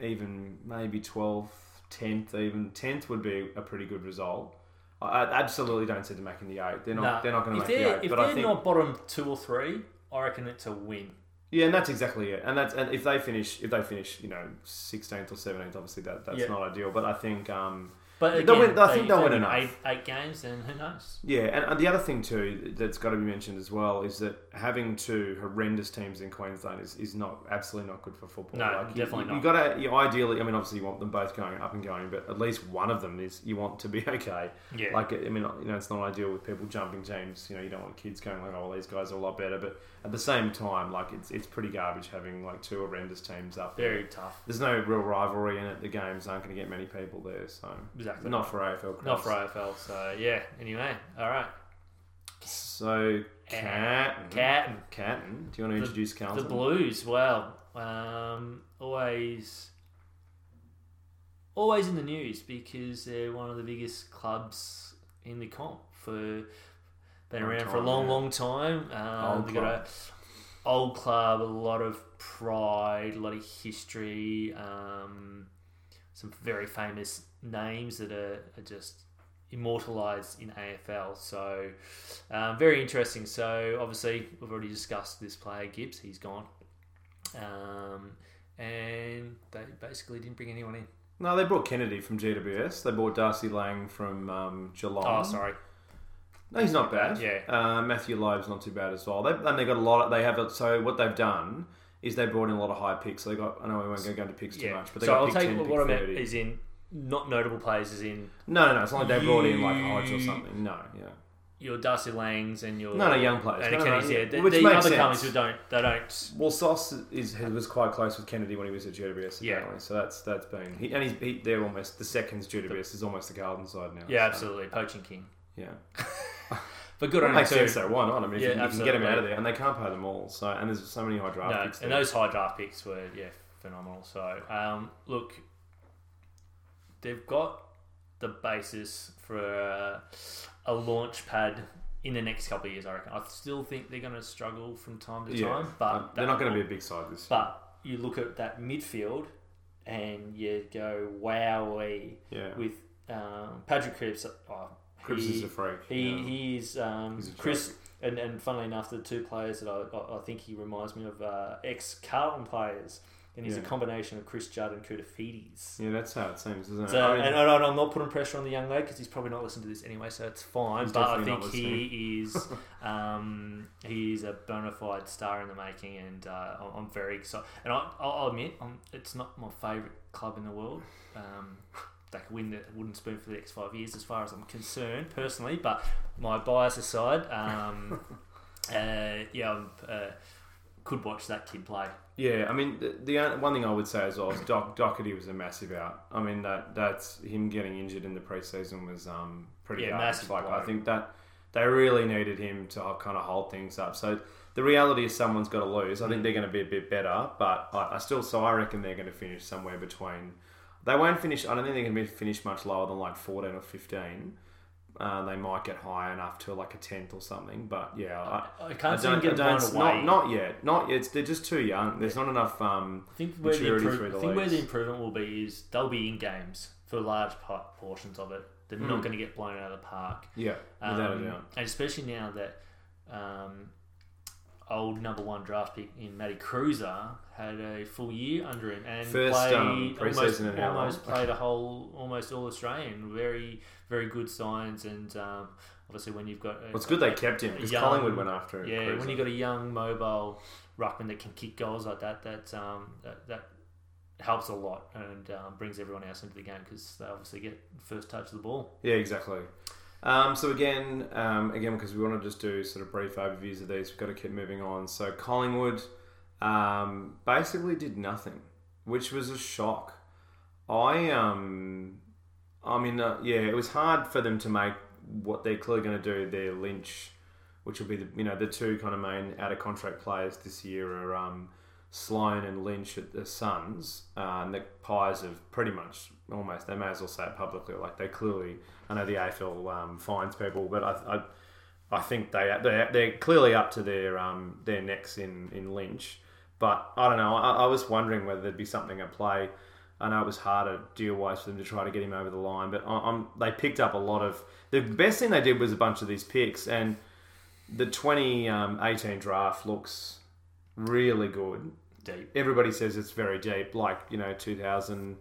even maybe twelfth, tenth, even tenth would be a pretty good result. I, I absolutely don't see them making the eight. They're not. Nah, They're not going to make the eight. If But they're I think not bottom two or three, I reckon it's a win. yeah, and that's exactly it. And that's and if they finish if they finish you know sixteenth or seventeenth, obviously that that's Yeah. not ideal. But I think. um But They'll again, win- I they- think they'll they win win enough. eight, eight games, then who knows? Yeah, and, and the other thing too that's got to be mentioned as well is that having two horrendous teams in Queensland is, is not absolutely not good for football. No, you, definitely you, not. You got to you ideally. I mean, obviously you want them both going up and going, but at least one of them is you want to be <laughs> okay. Yeah, Like I mean, you know, it's not ideal with people jumping teams. You know, you don't want kids going like, "Oh, well, these guys are a lot better." But at the same time, like it's it's pretty garbage having like two horrendous teams up there. very tough. There's no real rivalry in it. The games aren't going to get many people there, so Exactly. not for AFL. Not for AFL. So yeah. Anyway, all right. So, Cat, Carlton. Carlton. Do you want to The- introduce The Blues. Well, um, always, always in the news because they're one of the biggest clubs in the comp for been Long around for a long, yeah. long time. Um, Old they've got a old club, a lot of pride, a lot of history, um, some very famous names that are, are just immortalized in AFL. So, um, very interesting. So, obviously, we've already discussed this player, Gibbs. He's gone. Um, and they basically didn't bring anyone in. No, they brought Kennedy from GWS. They brought Darcy Lang from um, Geelong. Oh, sorry. No, he's not bad. Yeah. Uh, Matthew Loeb's not too bad as well. They, and they got a lot. Of, they have a, so what they've done is they brought in a lot of high picks. So they got. I know we won't going to go into picks too Yeah. much, but they so got I'll pick take 10, what pick I meant is in not notable players, is in No, no, no. It's not like they brought in like Hodge or something. No, yeah. your Darcy Langs and your No, no, young players. and No, no, Kennedy's, yeah. yeah, the, Which the makes other sense. who don't they don't Well, Sauce is was quite close with Kennedy when he was at GWS Yeah. apparently. So that's that's been he, and he's he, they're almost the seconds GWS is almost the Carlton side now. yeah so, absolutely poaching king. yeah. <laughs> But good It on him makes too. sense though. Why not? I mean, if Yeah, you, you can get them absolutely. out of there, and they can't pay them all. So and there's so many high draft No, picks. and there. those high draft picks were yeah phenomenal. So um, look, they've got the basis for a, a launch pad in the next couple of years. I reckon. I still think they're going to struggle from time to yeah, time, but uh, they're not going to be a big side this. But you look at that midfield, and you go, "Wowee!" yeah, With um, Patrick Cripps, oh, Cripps he, is a freak. he yeah. he is um, He's a Chris, and, and funnily enough, the two players that I, I, I think he reminds me of uh, ex Carlton players, and he's a combination of Chris Judd and Koutoufides. yeah, that's how it seems, isn't it? So, I mean, and I, I'm not putting pressure on the young lad because he's probably not listening to this anyway, so it's fine. But I think <laughs> he is um, he's a bona fide star in the making, and uh, I'm- I'm very excited. And I, I'll I'll admit, i it's not my favourite club in the world. Um, they could win the wooden spoon for the next five years, as far as I'm concerned, personally. But my bias aside, um, <laughs> uh, yeah, I'm, uh, could watch that kid play. Yeah, I mean, the, the one thing I would say as well is Doc, Docherty was a massive out. I mean, that that's him getting injured in the preseason was um, pretty Yeah, massive Like, blow. I think that they really needed him to kind of hold things up. So the reality is someone's got to lose. I think they're going to be a bit better, but I, I still, so I reckon they're going to finish somewhere between. They won't finish. I don't think they're going to be finish much lower than like fourteen or fifteen. Uh, they might get high enough to like a tenth or something, but yeah, I, I I can't see don't, them I don't, blown away. not, not yet, not yet. They're just too young. There's not enough. Um, I think where the, improve, the I think where the improvement will be is they'll be in games for large portions of it. They're not Mm. going to get blown out of the park, yeah, without Um, a doubt. and especially now that um, old number one draft pick in Matty Kreuzer had a full year under him and First, played um, almost, pre-season in how almost played a whole almost all Australian. Very very good signs, and um, obviously when you've got a, Well, it's good they kept him because Collingwood went after him. yeah, Kreuzer. when you have got a young mobile ruckman that can kick goals like that, that um, that, that helps a lot and um, brings everyone else into the game because they obviously get first touch of the ball. Yeah, exactly. Um, so again, um, again, because we want to just do sort of brief overviews of these, we've got to keep moving on. So Collingwood um, basically did nothing, which was a shock. I um, I mean, uh, yeah, it was hard for them to make what they're clearly going to do. Their Lynch, which will be the you know the two kind of main out of contract players this year are um, Sloane and Lynch at the Suns, uh, and the Pies have pretty much almost they may as well say it publicly. Like they clearly, I know the AFL um, people, but I, I, I think they they're, they're clearly up to their um, their necks in in Lynch. But I don't know. I, I was wondering whether there'd be something at play. I know it was harder deal wise for them to try to get him over the line, but I'm, they picked up a lot of. The best thing they did was a bunch of these picks, and the 2018 draft looks really good. Deep. Everybody says it's very deep, like you know 2000,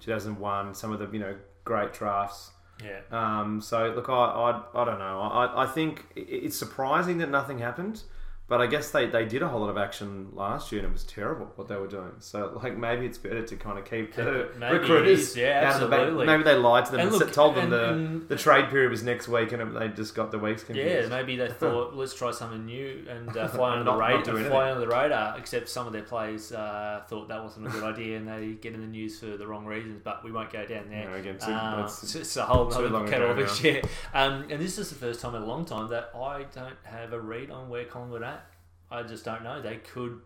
2001, some of the you know great drafts. Yeah. Um, so look, I, I, I don't know. I, I think it's surprising that nothing happened, but I guess they, they did a whole lot of action last year and it was terrible what they were doing. So like maybe it's better to kind of keep the Maybe recruiters is, yeah, out of the back. absolutely. Maybe they lied to them And and, look, told them and- the and- the trade period was next week and they just got the weeks confused. Yeah, maybe they <laughs> thought let's try something new and uh, fly <laughs> under Not- the radar. Fly under the radar. Except some of their players uh, thought that wasn't a good idea, and they get in the news for the wrong reasons. But we won't go down there. know, again, too, Uh, it's, it's a whole other kettle of fish. Yeah. Um, and this is the first time in a long time that I don't have a read on where Collingwood are at. I just don't know. They could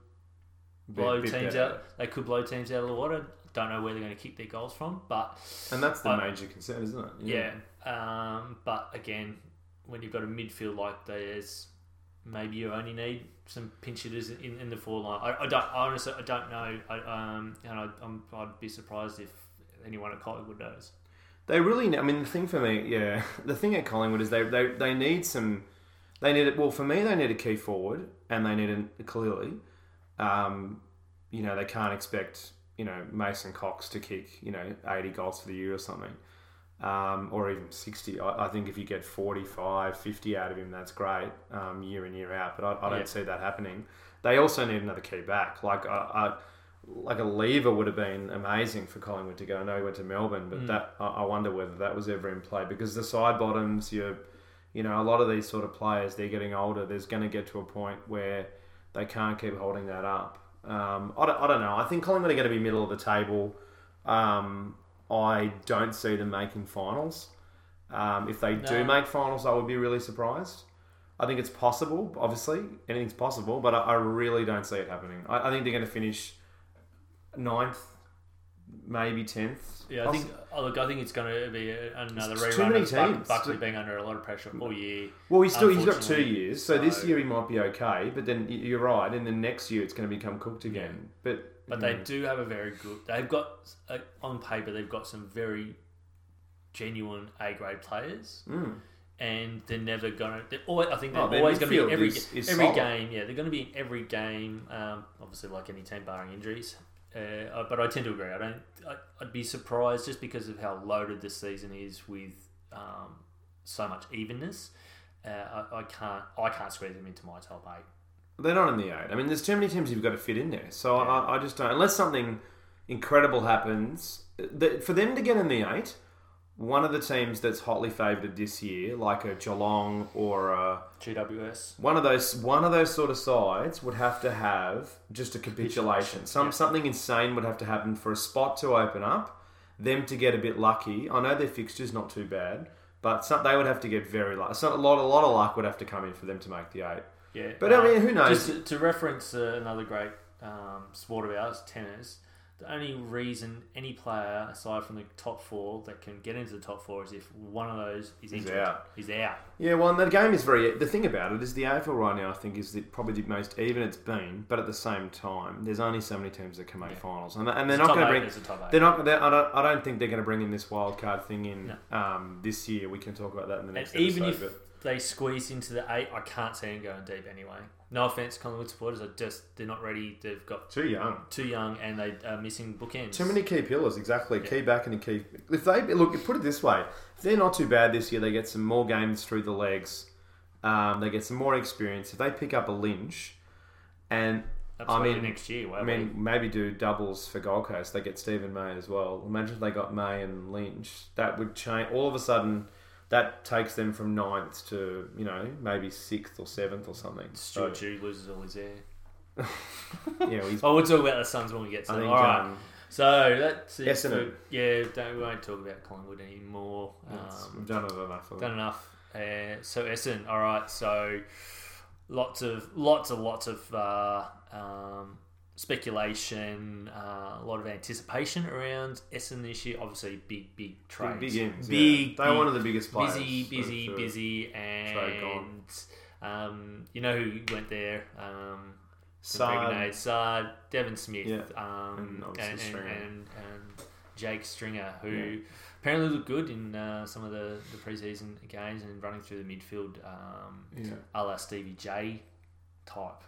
blow bit teams better. out. They could blow teams out of the water. Don't know where they're going to kick their goals from, but and that's the But- major concern, isn't it? yeah. Um, but again, when you've got a midfield like there's maybe you only need some pinch hitters in, in the four line. I, I don't I honestly I don't know. I, um, and I, I'm, I'd be surprised if anyone at Collingwood knows. They really. I mean, the thing for me, yeah, <laughs> the thing at Collingwood is they they, they need some. They need it. Well, for me, they need a key forward, and they need a clearly. Um, you know, they can't expect you know Mason Cox to kick you know eighty goals for the year or something, um, or even sixty. I, I, think if you get 45, 50 out of him, that's great um, year in year out. But I, I don't Yeah. see that happening. They also need another key back. Like I, I, like a Lever would have been amazing for Collingwood to go. I know he went to Melbourne, but Mm. that I, I wonder whether that was ever in play because the Sidebottoms, you, you know, a lot of these sort of players, they're getting older. There's going to get to a point where they can't keep holding that up. Um, I, don't, I don't know. I think Collingwood are going to be middle of the table. Um, I don't see them making finals. Um, if they do make finals, I would be really surprised. I think it's possible. Obviously, anything's possible, but I, I really don't see it happening. I, I think they're going to finish ninth, maybe tenth. Yeah, I think. Oh, look, I think it's going to be another It's rerun. too many of teams. Buckley being under a lot of pressure all year. Well, he's still he's got two years, so this year he might be okay. But then you're right, and then next year it's going to become cooked again. But But they do have a very good. They've got uh, on paper they've got some very genuine A grade players, Mm. and they're never gonna. They're always, I think they're Oh, always going to be in every is- is every solid. game. Yeah, they're going to be in every game. Um, obviously, like any team, barring injuries. Uh, but I tend to agree. I don't. I, I'd be surprised just because of how loaded this season is with um, so much evenness. Uh, I, I can't. I can't squeeze them into my top eight. They're not in the eight. I mean, there's too many teams you've got to fit in there. So Yeah. I, I just don't. Unless something incredible happens, the, for them to get in the eight, one of the teams that's hotly favoured this year, like a Geelong or a, GWS. one of those one of those sort of sides, would have to have just a capitulation. Some Yeah. something insane would have to happen for a spot to open up, them to get a bit lucky. I know their fixture's not too bad. But some, they would have to get very lucky. So a lot, a lot of luck would have to come in for them to make the eight. Yeah, But, I mean, who knows? Just to, to reference uh, another great um, sport of ours, tennis. The only reason any player aside from the top four that can get into the top four is if one of those is He's injured. out. He's out. Yeah, well, and the game is very. The thing about it is the AFL right now, I think, is the, probably the most even it's been. But at the same time, there's only so many teams that can make Yeah. finals, and, and they're It's not top going to eight, bring. it's a top eight. They're not. They're, I don't. I don't think they're going to bring in this wild card thing in um, this year. We can talk about that in the and next even episode. if they squeeze into the eight, I can't see them going deep anyway. No offense, Collingwood supporters. are just they're not ready. They've got too young. too young and they are missing bookends. Too many key pillars, exactly. Yeah. Key back and a key. If they look, put it this way: if they're not too bad this year, they get some more games through the legs. Um, they get some more experience. If they pick up a Lynch, and Absolutely I mean- next year. I mean, maybe do doubles for Gold Coast. They get Steven May as well. Imagine if they got May and Lynch. That would change. All of a sudden, that takes them from ninth to you know maybe sixth or seventh or something. Stuart So, loses all his hair. <laughs> yeah, he's. <laughs> Oh, we'll talk about the Suns when we get to I them. think. All right. um, So that's it. Essendon. yeah, don't, we won't talk about Collingwood anymore. Um, we've done enough. Of done enough. Uh, so Essendon, all right. So lots of lots of lots of uh, um, speculation, uh, a lot of anticipation around Essendon this year. Obviously, big big trades, Big, big big, yeah. They're big, one of the biggest players. busy, busy, for- busy, and um, you know who went there. Um, Saad, Saad, Saad, Devon Smith, Yeah. um, And and, and, and, and Jake Stringer, who Yeah. apparently looked good in uh, some of the, the preseason games and running through the midfield, um, Yeah. a la Stevie J type.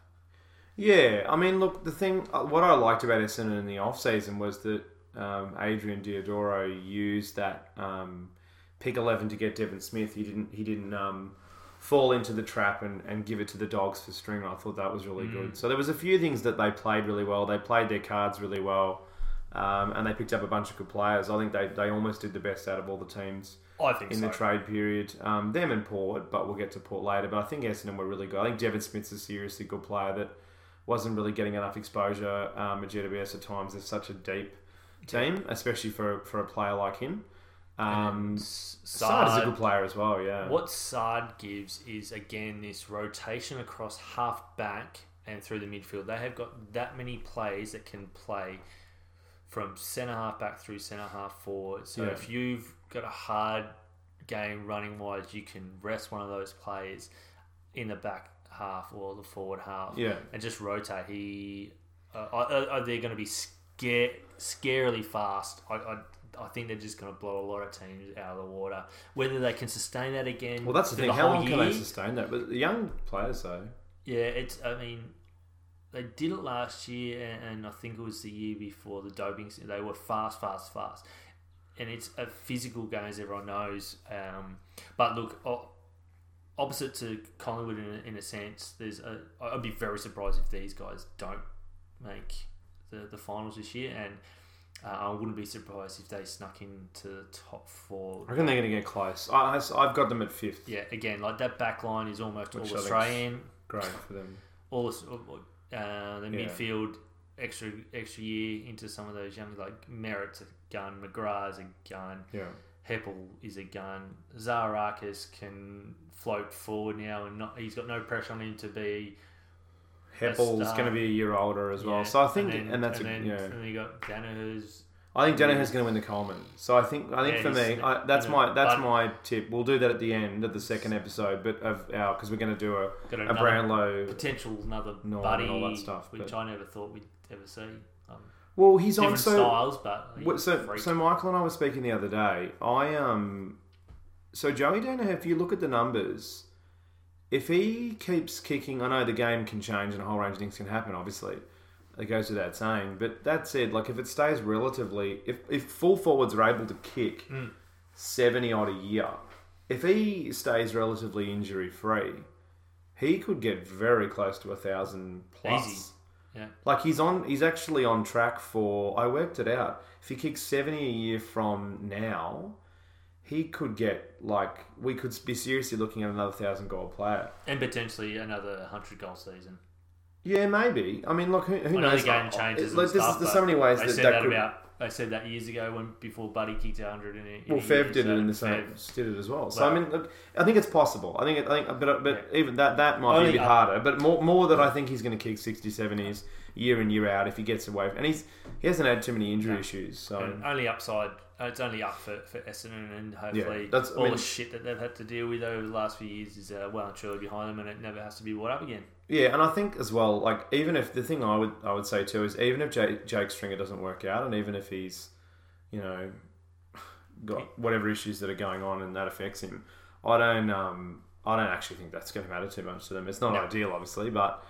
Yeah, I mean, look, the thing, uh, what I liked about Essendon in the off season was that um, Adrian Dodoro used that um, pick eleven to get Devon Smith. He didn't. He didn't um, fall into the trap and, and give it to the dogs for Stringer. I thought that was really Mm. good. So there was a few things that they played really well. They played their cards really well, um, and they picked up a bunch of good players. I think they, they almost did the best out of all the teams I think in so. the trade period. Um, them and Port, but we'll get to Port later. But I think Essendon were really good. I think Devon Smith's a seriously good player that wasn't really getting enough exposure um, at GWS at times. They're such a deep team, especially for, for a player like him. Um, Saad is a good player as well, yeah. What Saad gives is again this rotation across half back and through the midfield. They have got that many plays that can play from centre half back through centre half forward. So Yeah. if you've got a hard game running wise, you can rest one of those players in the back half or the forward half, Yeah. and just rotate. He uh, are, are they going to be scare, scarily fast? I, I I think they're just going to blow a lot of teams out of the water. Whether they can sustain that again, Well, that's the thing. How whole long can they sustain that? But the young players, though, Yeah, it's. I mean, they did it last year, and, and I think it was the year before the doping. They were fast, fast, fast, and it's a physical game, as everyone knows. Um, but look, opposite to Collingwood in a, in a sense, there's. A, I'd be very surprised if these guys don't make the the finals this year, and. Uh, I wouldn't be surprised if they snuck into the top four. I reckon they're going to get close. I, I, have got them at fifth. Yeah, again, like that back line is almost Which all Australian. Great for them. <laughs> all this, uh, the Yeah. midfield extra extra year into some of those young like Merrett's a gun, McGrath's a gun, Yeah. Heppell is a gun, Zaharakis can float forward now and not he's got no pressure on him to be Heppell's going to be a year older as well. yeah, So I think, and, then, that's and a, then, yeah. and then you got Daniher's I think Daniher's going to win the Coleman. So I think I think Yeah, for me, I, that's you know, my that's but- my tip. We'll do that at the end of the second episode, but of our because we're going to do a, a Brownlow. potential another No, and buddy, all that stuff, which but- I never thought we'd ever see. Um, Well, he's on so styles, but he's so, so Michael and I were speaking the other day. I um, so Joey Daniher, if you look at the numbers, if he keeps kicking, I know the game can change and a whole range of things can happen. Obviously, it goes without saying. But that said, like if it stays relatively, if if full forwards are able to kick Mm. seventy odd a year, if he stays relatively injury free, he could get very close to a thousand plus. Easy. Yeah. Like he's on, he's actually on track for. I worked it out. If he kicks seventy a year from now, he could get like we could be seriously looking at another thousand goal player. and potentially another hundred goal season. Yeah, maybe. I mean, look, who, who knows? the game Like, changes. it- and like, this stuff, is, there's so many ways that that that could. about. They said that years ago when before Buddy kicked hundred in it. well, Fev did it in the same. Did it as well. So I mean, look, I think it's possible. I think, it, I think, but but even that that might be a bit up- harder. But more more that I think he's going to kick 60, 70s year in year out if he gets away. And he's he hasn't had too many injury No. issues. So And only upside. uh, It's only up for, for Essendon, and hopefully that's- I all mean- the shit that they've had to deal with over the last few years is uh, well and truly behind them, and it never has to be brought up again. Yeah, and I think as well, like even if the thing I would I would say too is even if Jake, Jake Stringer doesn't work out, and even if he's, you know, got whatever issues that are going on and that affects him, I don't um I don't actually think that's going to matter too much to them. It's not No. ideal, obviously, but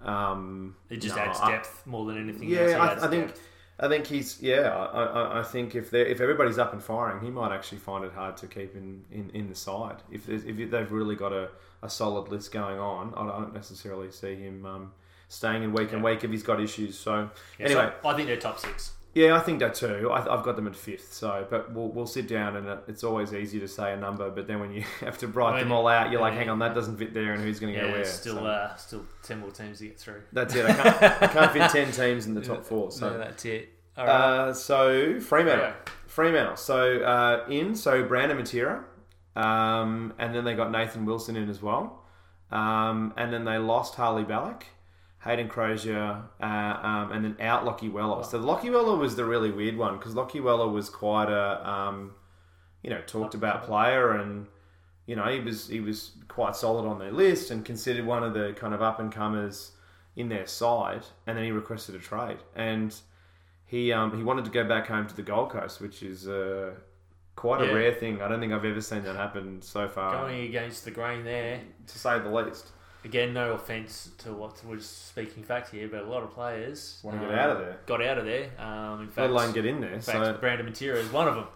um, It just no, adds I- depth more than anything yeah, else. I, I think depth. I think he's yeah. I, I, I think if they if everybody's up and firing, he might actually find it hard to keep in, in, in the side. If if they've really got a, a solid list going on, I don't necessarily see him um, staying in week and week if he's got issues. So Yeah, anyway, so I think they're top six. yeah, I think that too. I, I've got them at fifth. So, but we'll we'll sit down and it's always easy to say a number, but then when you <laughs> have to write I mean, them all out, you're like, hang on, that doesn't fit there, and who's going to Yeah, go where? still So uh, still ten more teams to get through. that's it. I can't, I can't <laughs> fit ten teams in the top four. So. no, that's it. All right. Uh, so Fremantle, Yeah. Fremantle. So uh, in so Brandon Matera, um, and then they got Nathan Wilson in as well, um, and then they lost Harley Balic, Hayden Crozier, uh, um, and then out Lachie Weller. So Lachie Weller was the really weird one because Lachie Weller was quite a um, you know talked about player and. You know, he was he was quite solid on their list and considered one of the kind of up and comers in their side. And then he requested a trade, and he um, he wanted to go back home to the Gold Coast, which is uh, quite a Yeah. rare thing. I don't think I've ever seen that happen so far, Going against the grain there. to say the least. Again, no offense to what was speaking fact here, but a lot of players Want to get um, out of there, Got out of there. Um, in fact, let alone get in there. in So, fact, Brandon Matera is one of them.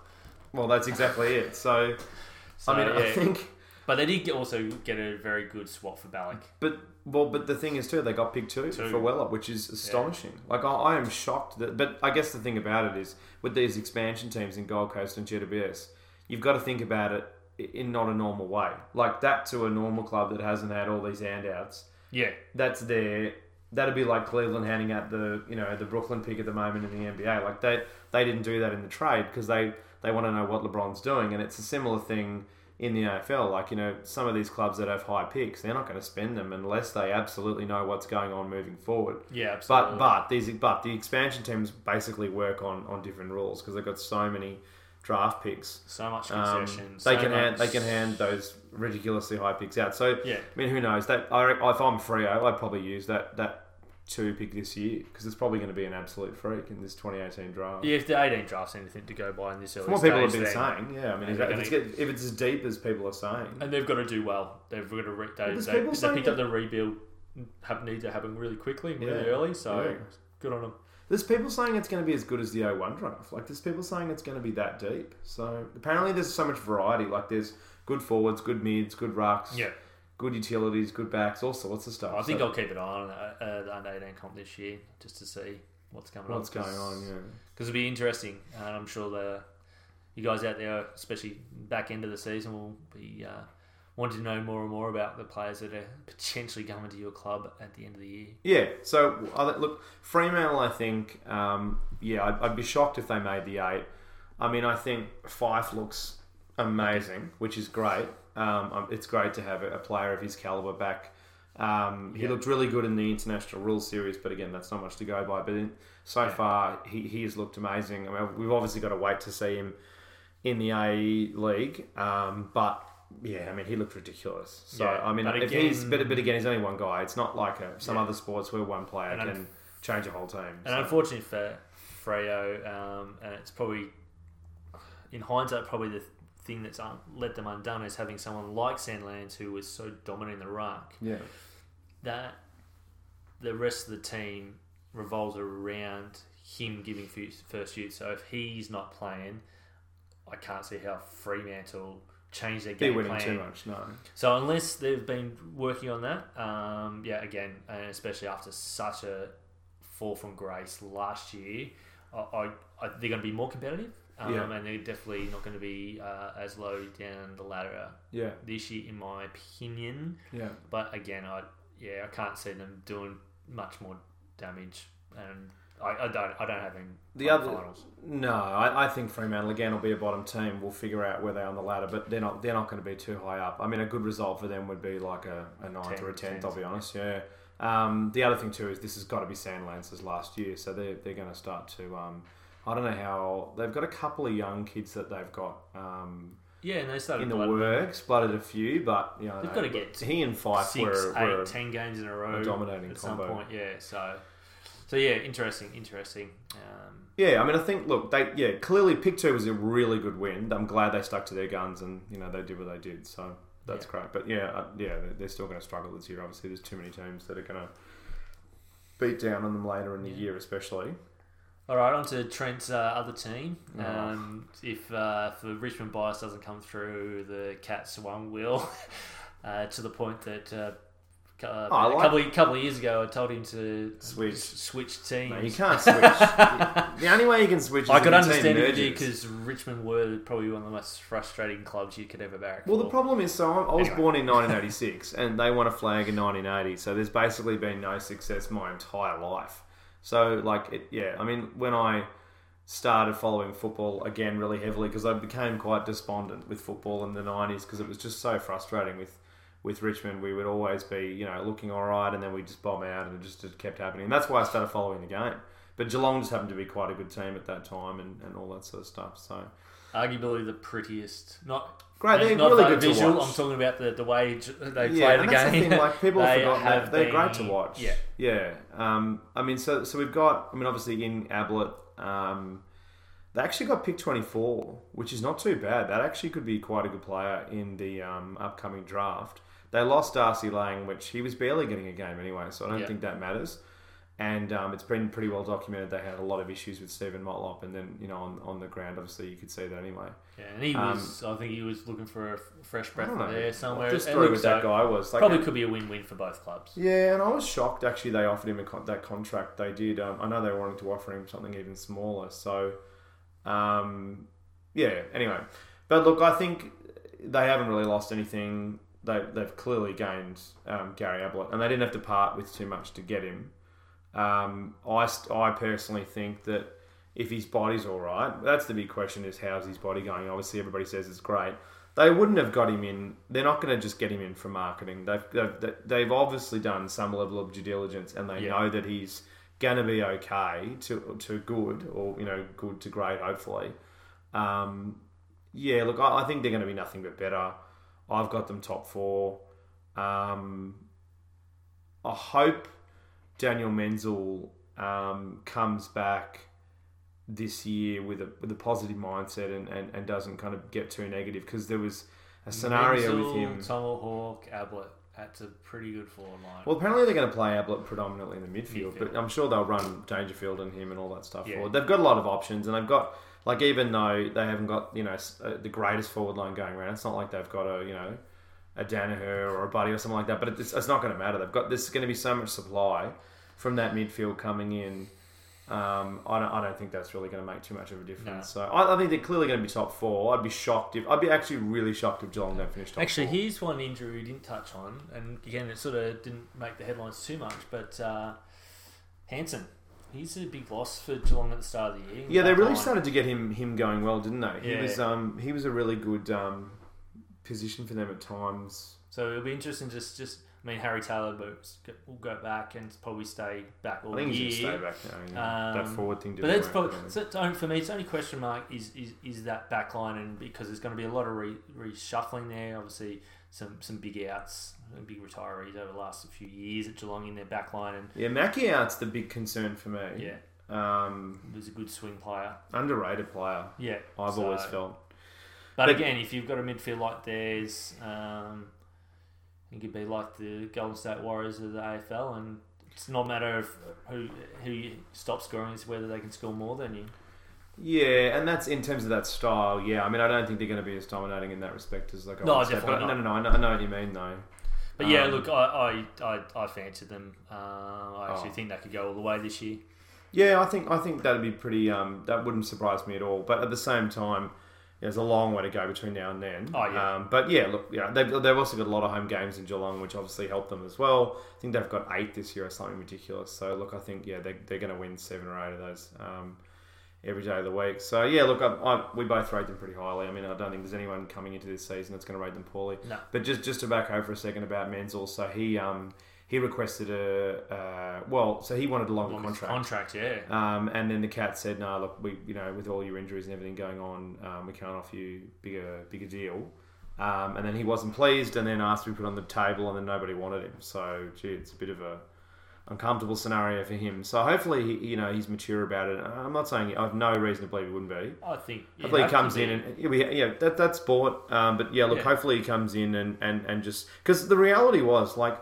well, that's exactly it. So, <laughs> So, I mean, I think, but they did get, also get a very good swap for Balic. but well, but the thing is too, they got picked two, Two. for Weller, which is astonishing. Like I, I am shocked that. But I guess the thing about it is, with these expansion teams in Gold Coast and GWS, you've got to think about it in not a normal way. Like that to a normal club that hasn't had all these handouts. Yeah, that's their that'd be like Cleveland handing out the you know the Brooklyn pick at the moment in the NBA. Like they they didn't do that in the trade because they they want to know what LeBron's doing, and it's a similar thing in the AFL. Like you know some of these clubs that have high picks, they're not going to spend them unless they absolutely know what's going on moving forward. yeah, absolutely. But but these but the expansion teams basically work on on different rules because they've got so many draft picks. So much Um, they so can hand they can hand those ridiculously high picks out. So Yeah. I mean, who knows? That I, if I'm Freo, I'd probably use that that two pick this year because it's probably going to be an absolute freak in this 2018 draft. Yeah, if the 18 drafts anything to go by in this early From what people have been then- saying, yeah. I mean, if, if it's, get- if it's as deep as people are saying, And they've got to do well. They've got to re- they, they, they picked up the rebuild. Have need to happen really quickly, and really Yeah. early. So Yeah. good on them. there's people saying it's going to be as good as the 01 draft. Like, there's people saying it's going to be that deep. So apparently, there's so much variety. Like, there's good forwards, good mids, good rucks, Yeah, good utilities, good backs, all sorts of stuff. I think So I'll keep an eye on uh, uh, the under 18 comp this year just to see what's coming what's up. going on. Yeah. Because it'll be interesting, and I'm sure the you guys out there, especially back end of the season, will be uh, wanting to know more and more about the players that are potentially coming to your club at the end of the year. Yeah, so look, Fremantle. I think, um, yeah, I'd, I'd be shocked if they made the eight. I mean, I think Fyfe looks amazing, which is great. Um, um, it's great to have a, a player of his caliber back. Um, he Yeah. looked really good in the international rules series, but again, that's not much to go by. But in, so Yeah. far, he, he has looked amazing. I mean, we've obviously got to wait to see him in the AE league, um, but yeah, I mean, he looked ridiculous. So Yeah, I mean, but if he's again- but, but again, he's only one guy. It's not like a, some Yeah. other sports where one player And can unf- change a whole team. And So- unfortunately for Freo, um, and it's probably in hindsight probably the thing that's un- let them undone is having someone like Sandilands who was so dominant in the ruck yeah, that the rest of the team revolves around him giving first shoot. So if he's not playing, I can't see how Fremantle change their game winning plan. too much. No, So unless they've been working on that, um, yeah, again, and especially after such a fall from grace last year, I, I, I, they're going to be more competitive, um, Yeah. and they're definitely not going to be uh, as low down the ladder yeah, this year, in my opinion. yeah. But again, I yeah, I can't see them doing much more damage, and I, I don't I don't have them The other- finals. No, I, I think Fremantle again will be a bottom team. We'll figure out where they are on the ladder, but they're not they're not going to be too high up. I mean, a good result for them would be like a, a ninth or a tenth. tenth. I'll be honest. Yeah. Um, the other thing too is this has got to be Sandilands' last year, so they're they're going to start to. Um, I don't know how they've got a couple of young kids that they've got um, Yeah, and they started in the works, blooded a few, but you know They've gotta get he and Fyfe six, were, eight, were ten games in a row a dominating at combo. some point. Yeah, so so yeah, interesting, interesting. Um, Yeah, I mean, I think look, they yeah clearly pick two was a really good win. I'm glad they stuck to their guns and you know they did what they did, so that's Yeah. great. But yeah, uh, yeah, they're, they're still going to struggle this year. Obviously, there's too many teams that are going to beat down on them later in the Yeah. year, especially. All right, on to Trent's uh, other team. Oh. Um, if uh, if the Richmond bias doesn't come through, the Cats one will. <laughs> uh, to the point that. Uh, uh, Oh, I a like- couple of, couple of years ago, I told him to Switch. switch teams. No, you can't switch. <laughs> the only way you can switch. Is I could understand it because Richmond were probably one of the most frustrating clubs you could ever barrack Well, for. the problem is, so I I was Anyway. born in <laughs> 1986, and they won a flag in 1980. So there's basically been no success my entire life. So, like, it, yeah, I mean, when I started following football again really heavily, because I became quite despondent with football in the 90s, because it was just so frustrating with with Richmond. We would always be, you know, looking all right, and then we just bomb out, and it just kept happening. And that's why I started following the game. But Geelong just happened to be quite a good team at that time, and, and all that sort of stuff. So Arguably the prettiest. Not great, they're not really good visual. to watch. I'm talking about the, the way j- they yeah, play the and that's game. The thing, like people <laughs> have They forgotten have that they're great to watch. Yeah. yeah. Um, I mean, so so we've got. I mean, obviously in Ablett, um, they actually got pick twenty four, which is not too bad. That actually could be quite a good player in the um, upcoming draft. They lost Darcy Lang, which he was barely getting a game anyway, so I don't Yeah. think that matters. And um, it's been pretty well documented they had a lot of issues with Steven Motlop, and then you know on, on the ground, obviously you could see that anyway. Yeah, and he Um, was. I think he was looking for a f- fresh breath there somewhere. The story with that guy was like Probably could be a win-win for both clubs. Yeah, and I was shocked actually they offered him a con- that contract. They did. Um, I know they were wanting to offer him something even smaller. So, um, yeah. Anyway, but look, I think they haven't really lost anything. They they've clearly gained um, Gary Ablett, and they didn't have to part with too much to get him. Um, I I personally think that if his body's all right, that's the big question: is how's his body going? Obviously, everybody says it's great. They wouldn't have got him in. They're not going to just get him in for marketing. They've, they've they've obviously done some level of due diligence, and they Yeah. know that he's going to be okay to to good, or you know, good to great, hopefully. Um, yeah, look, I, I think they're going to be nothing but better. I've got them top four. Um, I hope Daniel Menzel um, comes back this year with a with a positive mindset and, and, and doesn't kind of get too negative because there was a scenario Menzel, with him. Tomahawk, Ablett. That's a pretty good forward line. Well, apparently they're going to play Ablett predominantly in the midfield, Midfield. but I'm sure they'll run Dangerfield and him and all that stuff Yeah. forward. They've got a lot of options, and they've got like even though they haven't got you know uh, the greatest forward line going around, it's not like they've got a you know a Daniher or a Buddy or something like that. But it's, it's not going to matter. They've got there's going to be so much supply from that midfield coming in. Um, I don't, I don't think that's really going to make too much of a difference. So I, I think they're clearly going to be top four. I'd be shocked if I'd be actually really shocked if Geelong don't finish top Actually, four. here's one injury we didn't touch on, and again, it sort of didn't make the headlines too much. But uh, Hanson, he's a big loss for Geelong at the start of the year. Yeah, they really line. started to get him him going well, didn't they? He Yeah. was um he was a really good um position for them at times. So it'll be interesting. Just, just I mean, Harry Taylor will go back and probably stay back all I think year. he's stay back now. Yeah. that Um, forward thing But that's probably so for me. It's only question mark is is, is that back line, and because there's going to be a lot of re, reshuffling there. Obviously, some some big outs, and big retirees over the last few years at Geelong in their back line, and Yeah, Mackie out's the big concern for me. yeah, Um, he was a good swing player. underrated player. Yeah, I've so- always felt. But, again, if you've got a midfield like theirs, um, you could be like the Golden State Warriors of the AFL, and it's not a matter of who who you stop scoring; it's whether they can score more than you. Yeah, and that's in terms of that style. Yeah, I mean, I don't think they're going to be as dominating in that respect as like. No, definitely but- not. No, no, no. I know, I know what you mean, though. But yeah, Um, look, I I, I, I fancied them. Uh, I actually Oh. think they could go all the way this year. Yeah, I think I think that'd be pretty. Um, that wouldn't surprise me at all. But at the same time, there's a long way to go between now and then. Oh, yeah. Um, but yeah, look, yeah, they've, they've also got a lot of home games in Geelong, which obviously help them as well. I think they've got eight this year or something ridiculous. So look, I think yeah, they they're going to win seven or eight of those. Um, Every day of the week. So yeah, look, I, I, we both rate them pretty highly. I mean, I don't think there's anyone coming into this season that's going to rate them poorly. No. But just just to back over for a second about Menzel, so he um he requested a uh, well, so he wanted a longer contract. Contract, yeah. Um, and then the cat said, "No, look, we, you know, with all your injuries and everything going on, um, we can't offer you bigger, bigger deal." Um, and then he wasn't pleased, and then asked to be put on the table, and then nobody wanted him. So, gee, it's a bit of a uncomfortable scenario for him. So, hopefully, he, you know, he's mature about it. I'm not saying I have no reason to believe he wouldn't be. I think. Hopefully, he comes in and yeah, we, yeah that that's sport. Um, but yeah, look, Yeah. hopefully he comes in and and and just because the reality was like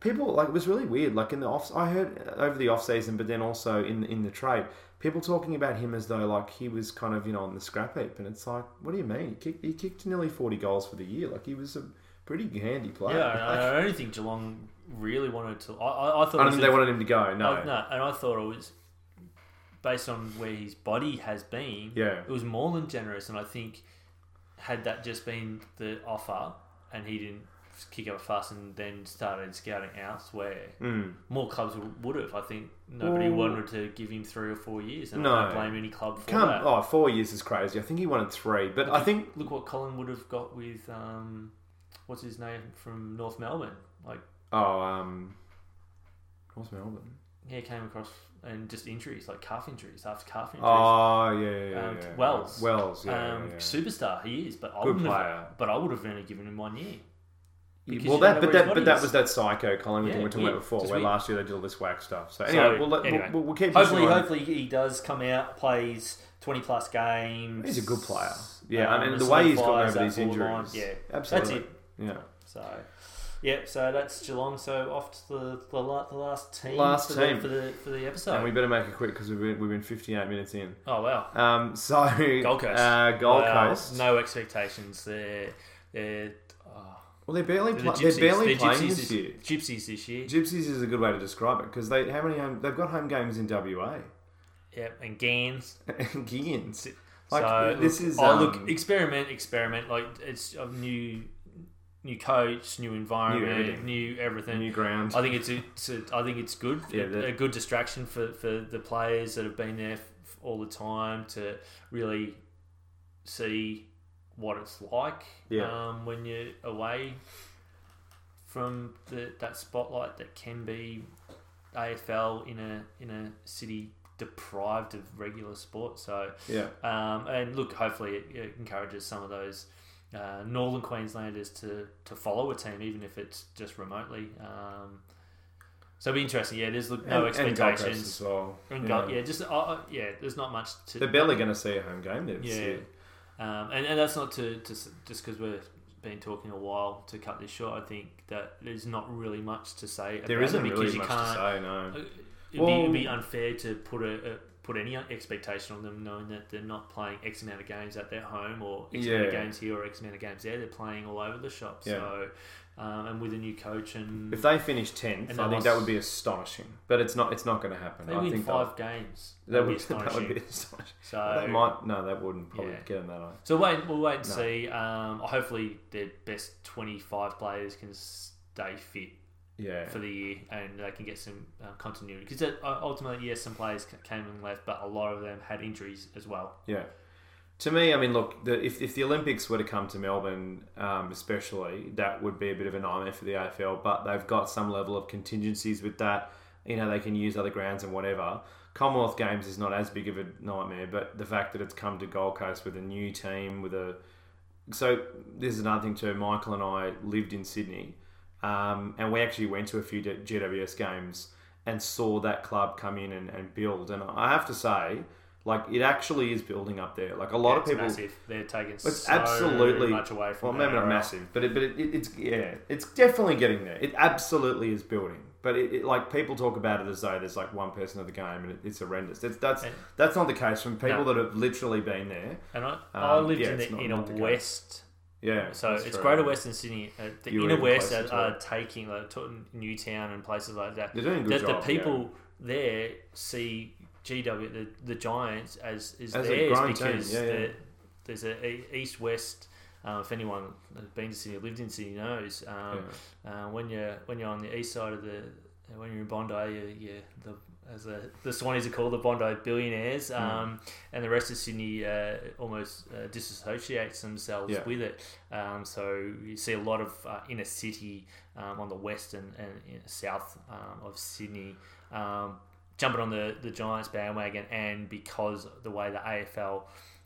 people like it was really weird. Like in the off, I heard over the off season, but then also in in the trade, people talking about him as though like he was kind of you know on the scrap heap, and it's like, what do you mean? He kicked, he kicked nearly forty goals for the year. Like he was a pretty handy player. Yeah, Like, I, I don't think Geelong really wanted to. I, I, I thought. I don't think a- they wanted him to go. No. I- no, and I thought it was based on where his body has been. Yeah. it was more than generous, and I think had that just been the offer, and he didn't kick up a fuss and then started scouting elsewhere, Mm. more clubs would- have. I think nobody Well- wanted to give him three or four years, and No. I don't blame any club for Come, that. oh, four years is crazy. I think he wanted three, but I think Look what Colin would have got with um, what's his name from North Melbourne. Like, oh um, North Melbourne. yeah, came across and just injuries, like calf injuries after calf injuries. Oh yeah, yeah, yeah, Um, yeah. Wells. Wells, yeah, um, yeah, yeah. superstar he is, but I Good player. have. But I would have only given him one year. Because well, that but that but body that is. was that psycho Colin we Yeah, were talking about weird. before, where weird. last year they did all this whack stuff. So So, anyway, we'll, let, anyway. we'll, we'll keep. Hopefully, hopefully he does come out, plays twenty plus games. he's a good player. Yeah, um, I mean the way he's solidifies gotten over these forward line. injuries. Yeah, absolutely. that's it. Yeah. So, yeah, so that's Geelong. So off to the the, the last team. Last for team. the, for the for the episode. And we better make it quick because we've been, we've been 58 minutes in. oh wow, Um, so Gold Coast. <laughs> uh, Gold Wow, Coast. No expectations. They're they're. Well, they're barely they're pla- the they're barely They're playing gypsies this year. Gypsies this year. Gypsies is a good way to describe it because they how many home they've got home games in WA. Yep, and Gans. <laughs> Gigans. Like so this is. oh um, look, experiment, experiment. Like it's a new, new coach, new environment, everything. new everything. new ground. I think it's a, it's a, I think it's good. Yeah, that- a good distraction for, for the players that have been there all the time to really see what it's like Yeah. um, when you're away from the, that spotlight that can be AFL in a in a city deprived of regular sport. So, Yeah. um, and look, hopefully it, it encourages some of those uh, northern Queenslanders to, to follow a team, even if it's just remotely. Um, so it'll be interesting. Yeah, there's look, no And- and expectations. as well. And Yeah. yeah, just uh, uh, yeah. There's not much to. They're barely going to see a home game this Yeah. Um, and, and that's not to, to just because we've been talking a while to cut this short. I think that there's not really much to say. About There isn't really you much to can't. say, no. It'd, be, it'd be unfair to put a, a put any expectation on them, knowing that they're not playing X amount of games at their home or X amount of games here or X amount of games there. They're playing all over the shop. Yeah. So, um, and with a new coach and If they finish tenth, And I they think that would be astonishing. But it's not. It's not going to happen. they I win think five games, That, that'd <laughs> would, be that would astonishing. be astonishing. So they might. No, that wouldn't probably Yeah. get them that high. So wait, we'll wait and No. see. Um, hopefully, their best twenty-five players can stay fit Yeah. for the year and they can get some uh, continuity. Because ultimately, yes, some players ca- came and left, but a lot of them had injuries as well. Yeah. To me, I mean, look, the, if, if the Olympics were to come to Melbourne, um, especially, that would be a bit of a nightmare for the AFL. But they've got some level of contingencies with that. You know, they can use other grounds and whatever. Commonwealth Games is not as big of a nightmare, but the fact that it's come to Gold Coast with a new team, with a so this is another thing too. Michael and I lived in Sydney, um, and we actually went to a few GWS games and saw that club come in and, and build. And I have to say, like it actually is building up there. Like a lot Yeah, of it's people, massive. They're taking it's so absolutely much away well, from. maybe not massive, but it, but it, it, it's yeah, it's definitely getting there. It absolutely is building. But it, it, like people talk about it as though there's like one person of the game and it, it's horrendous. That's that's And- that's not the case from people No. that have literally been there. And I, I Um, lived yeah, in the not- inner not the west. Yeah, So it's true. Greater Western Sydney. Uh, the You inner west are, are taking like Newtown and places like that. They're doing good that job. the people there see GW the, the Giants as is As theirs because yeah, yeah. there's a, east west. Uh, if anyone has been to Sydney, lived in Sydney, knows yeah. um, uh, when you're when you're on the east side of the when you're in Bondi, you you the as a, the Swannies are called the Bondi billionaires, Hmm. um, and the rest of Sydney uh, almost uh, disassociates themselves Yeah. with it. Um, so you see a lot of uh, inner city um, on the west and, and in- south um, of Sydney um, jumping on the, the Giants bandwagon, and because the way the AFL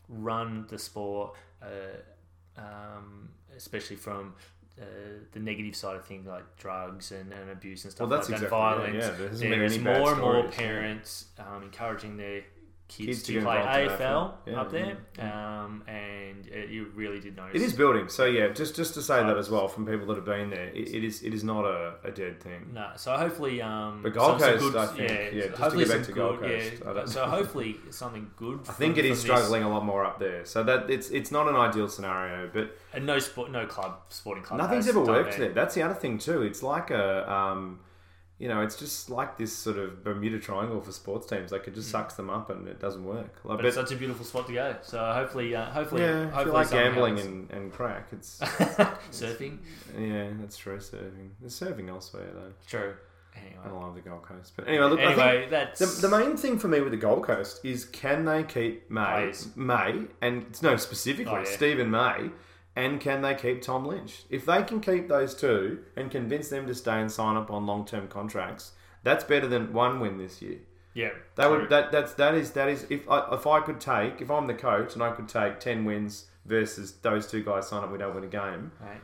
run the sport, uh, um, especially from uh, the negative side of things like drugs and, and abuse and stuff Well, that's like that, violence. yeah, yeah. There There's any more and more stories, yeah. parents um, encouraging their kids, Kids to play AFL AFL. Yeah, up there, yeah, Um, and it, you really did notice. It is building. So yeah, just just to say So- that as well from people that have been there, it, it is it is not a, a dead thing. No, so hopefully, um, But Gold Coast, good- I think, yeah, just to hopefully get back to Gold Coast, yeah, so <laughs> hopefully something good. I think it is from this. struggling a lot more up there. So that it's it's not an ideal scenario, but and no sport, no club, sporting club. nothing's ever worked there. That's the other thing too. It's like a um, you know, it's just like this sort of Bermuda Triangle for sports teams. Like it just sucks them up and it doesn't work. Like, Mm. But it's such a beautiful spot to go. So hopefully, uh, hopefully, yeah, hopefully like gambling happens. and, and crack, <laughs> it's surfing. yeah, that's true. Surfing, there's surfing elsewhere though. True. I Anyway, love the Gold Coast, but anyway, look, I anyway, that's The, the main thing for me with the Gold Coast is can they keep May. May, and it's no specifically Oh, yeah. Steven May, and can they keep Tom Lynch? If they can keep those two and convince them to stay and sign up on long term contracts, that's better than one win this year. yeah. That true. would that that's that is that is if I, if I could take if I'm the coach and I could take ten wins versus those two guys sign up, we don't win a game. Right.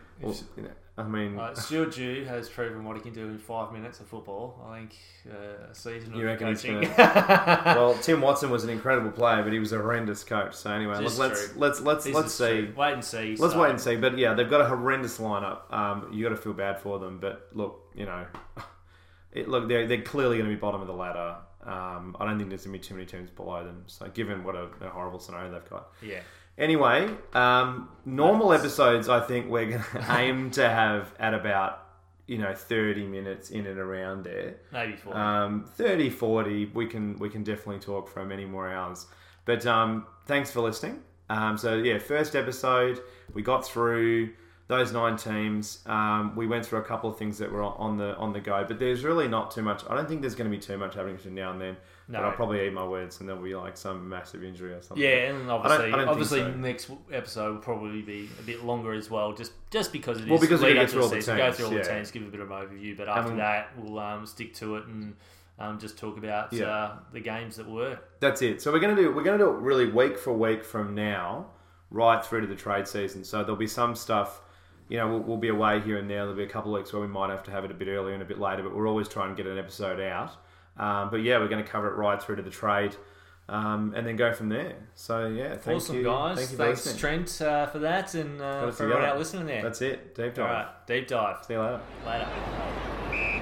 You know, I mean, Uh, <laughs> Stuart Dew has proven what he can do in five minutes of football. I think uh, a season You of reckon he's coaching. <laughs> well, Tim Watson was an incredible player, but he was a horrendous coach. So anyway, look, let's let's let's This let's see. true. Wait and see. Let's So- wait and see. But yeah, they've got a horrendous lineup. Um, you got to feel bad for them. But look, you know, <laughs> it, look, they're, they're clearly going to be bottom of the ladder. Um, I don't think there's going to be too many teams below them. So given what a, a horrible scenario they've got. Yeah. Anyway, um, normal episodes, I think we're going <laughs> to aim to have at about you know 30 minutes in and around there. Maybe four. Um, 30, 40, we can we can definitely talk for many more hours. But um, thanks for listening. Um, so yeah, first episode, we got through those nine teams. Um, we went through a couple of things that were on the on the go, but there's really not too much. I don't think there's going to be too much happening between now and then. No. But I'll probably eat my words, and there'll be like some massive injury or something. yeah, and obviously, I don't think obviously, so. next episode will probably be a bit longer as well, just just because it is. Well, because we lead get up to through all the season, go through all the teams, give a bit of an overview, but after that, we'll um, stick to it and um, just talk about Yeah. uh, the games that were. That's it. So we're gonna do we're gonna do it really week for week from now, right through to the trade season. So there'll be some stuff. You know, we'll, we'll be away here and there. There'll be a couple of weeks where we might have to have it a bit earlier and a bit later, but we're always trying to get an episode out. Um, but yeah, we're going to cover it right through to the trade, um, and then go from there. So yeah, thank awesome, you, guys. Thank you Thanks, listening. Trent, uh, for that, and uh, for everyone out listening there. That's it. Deep All dive. right, deep dive. See you later. Later.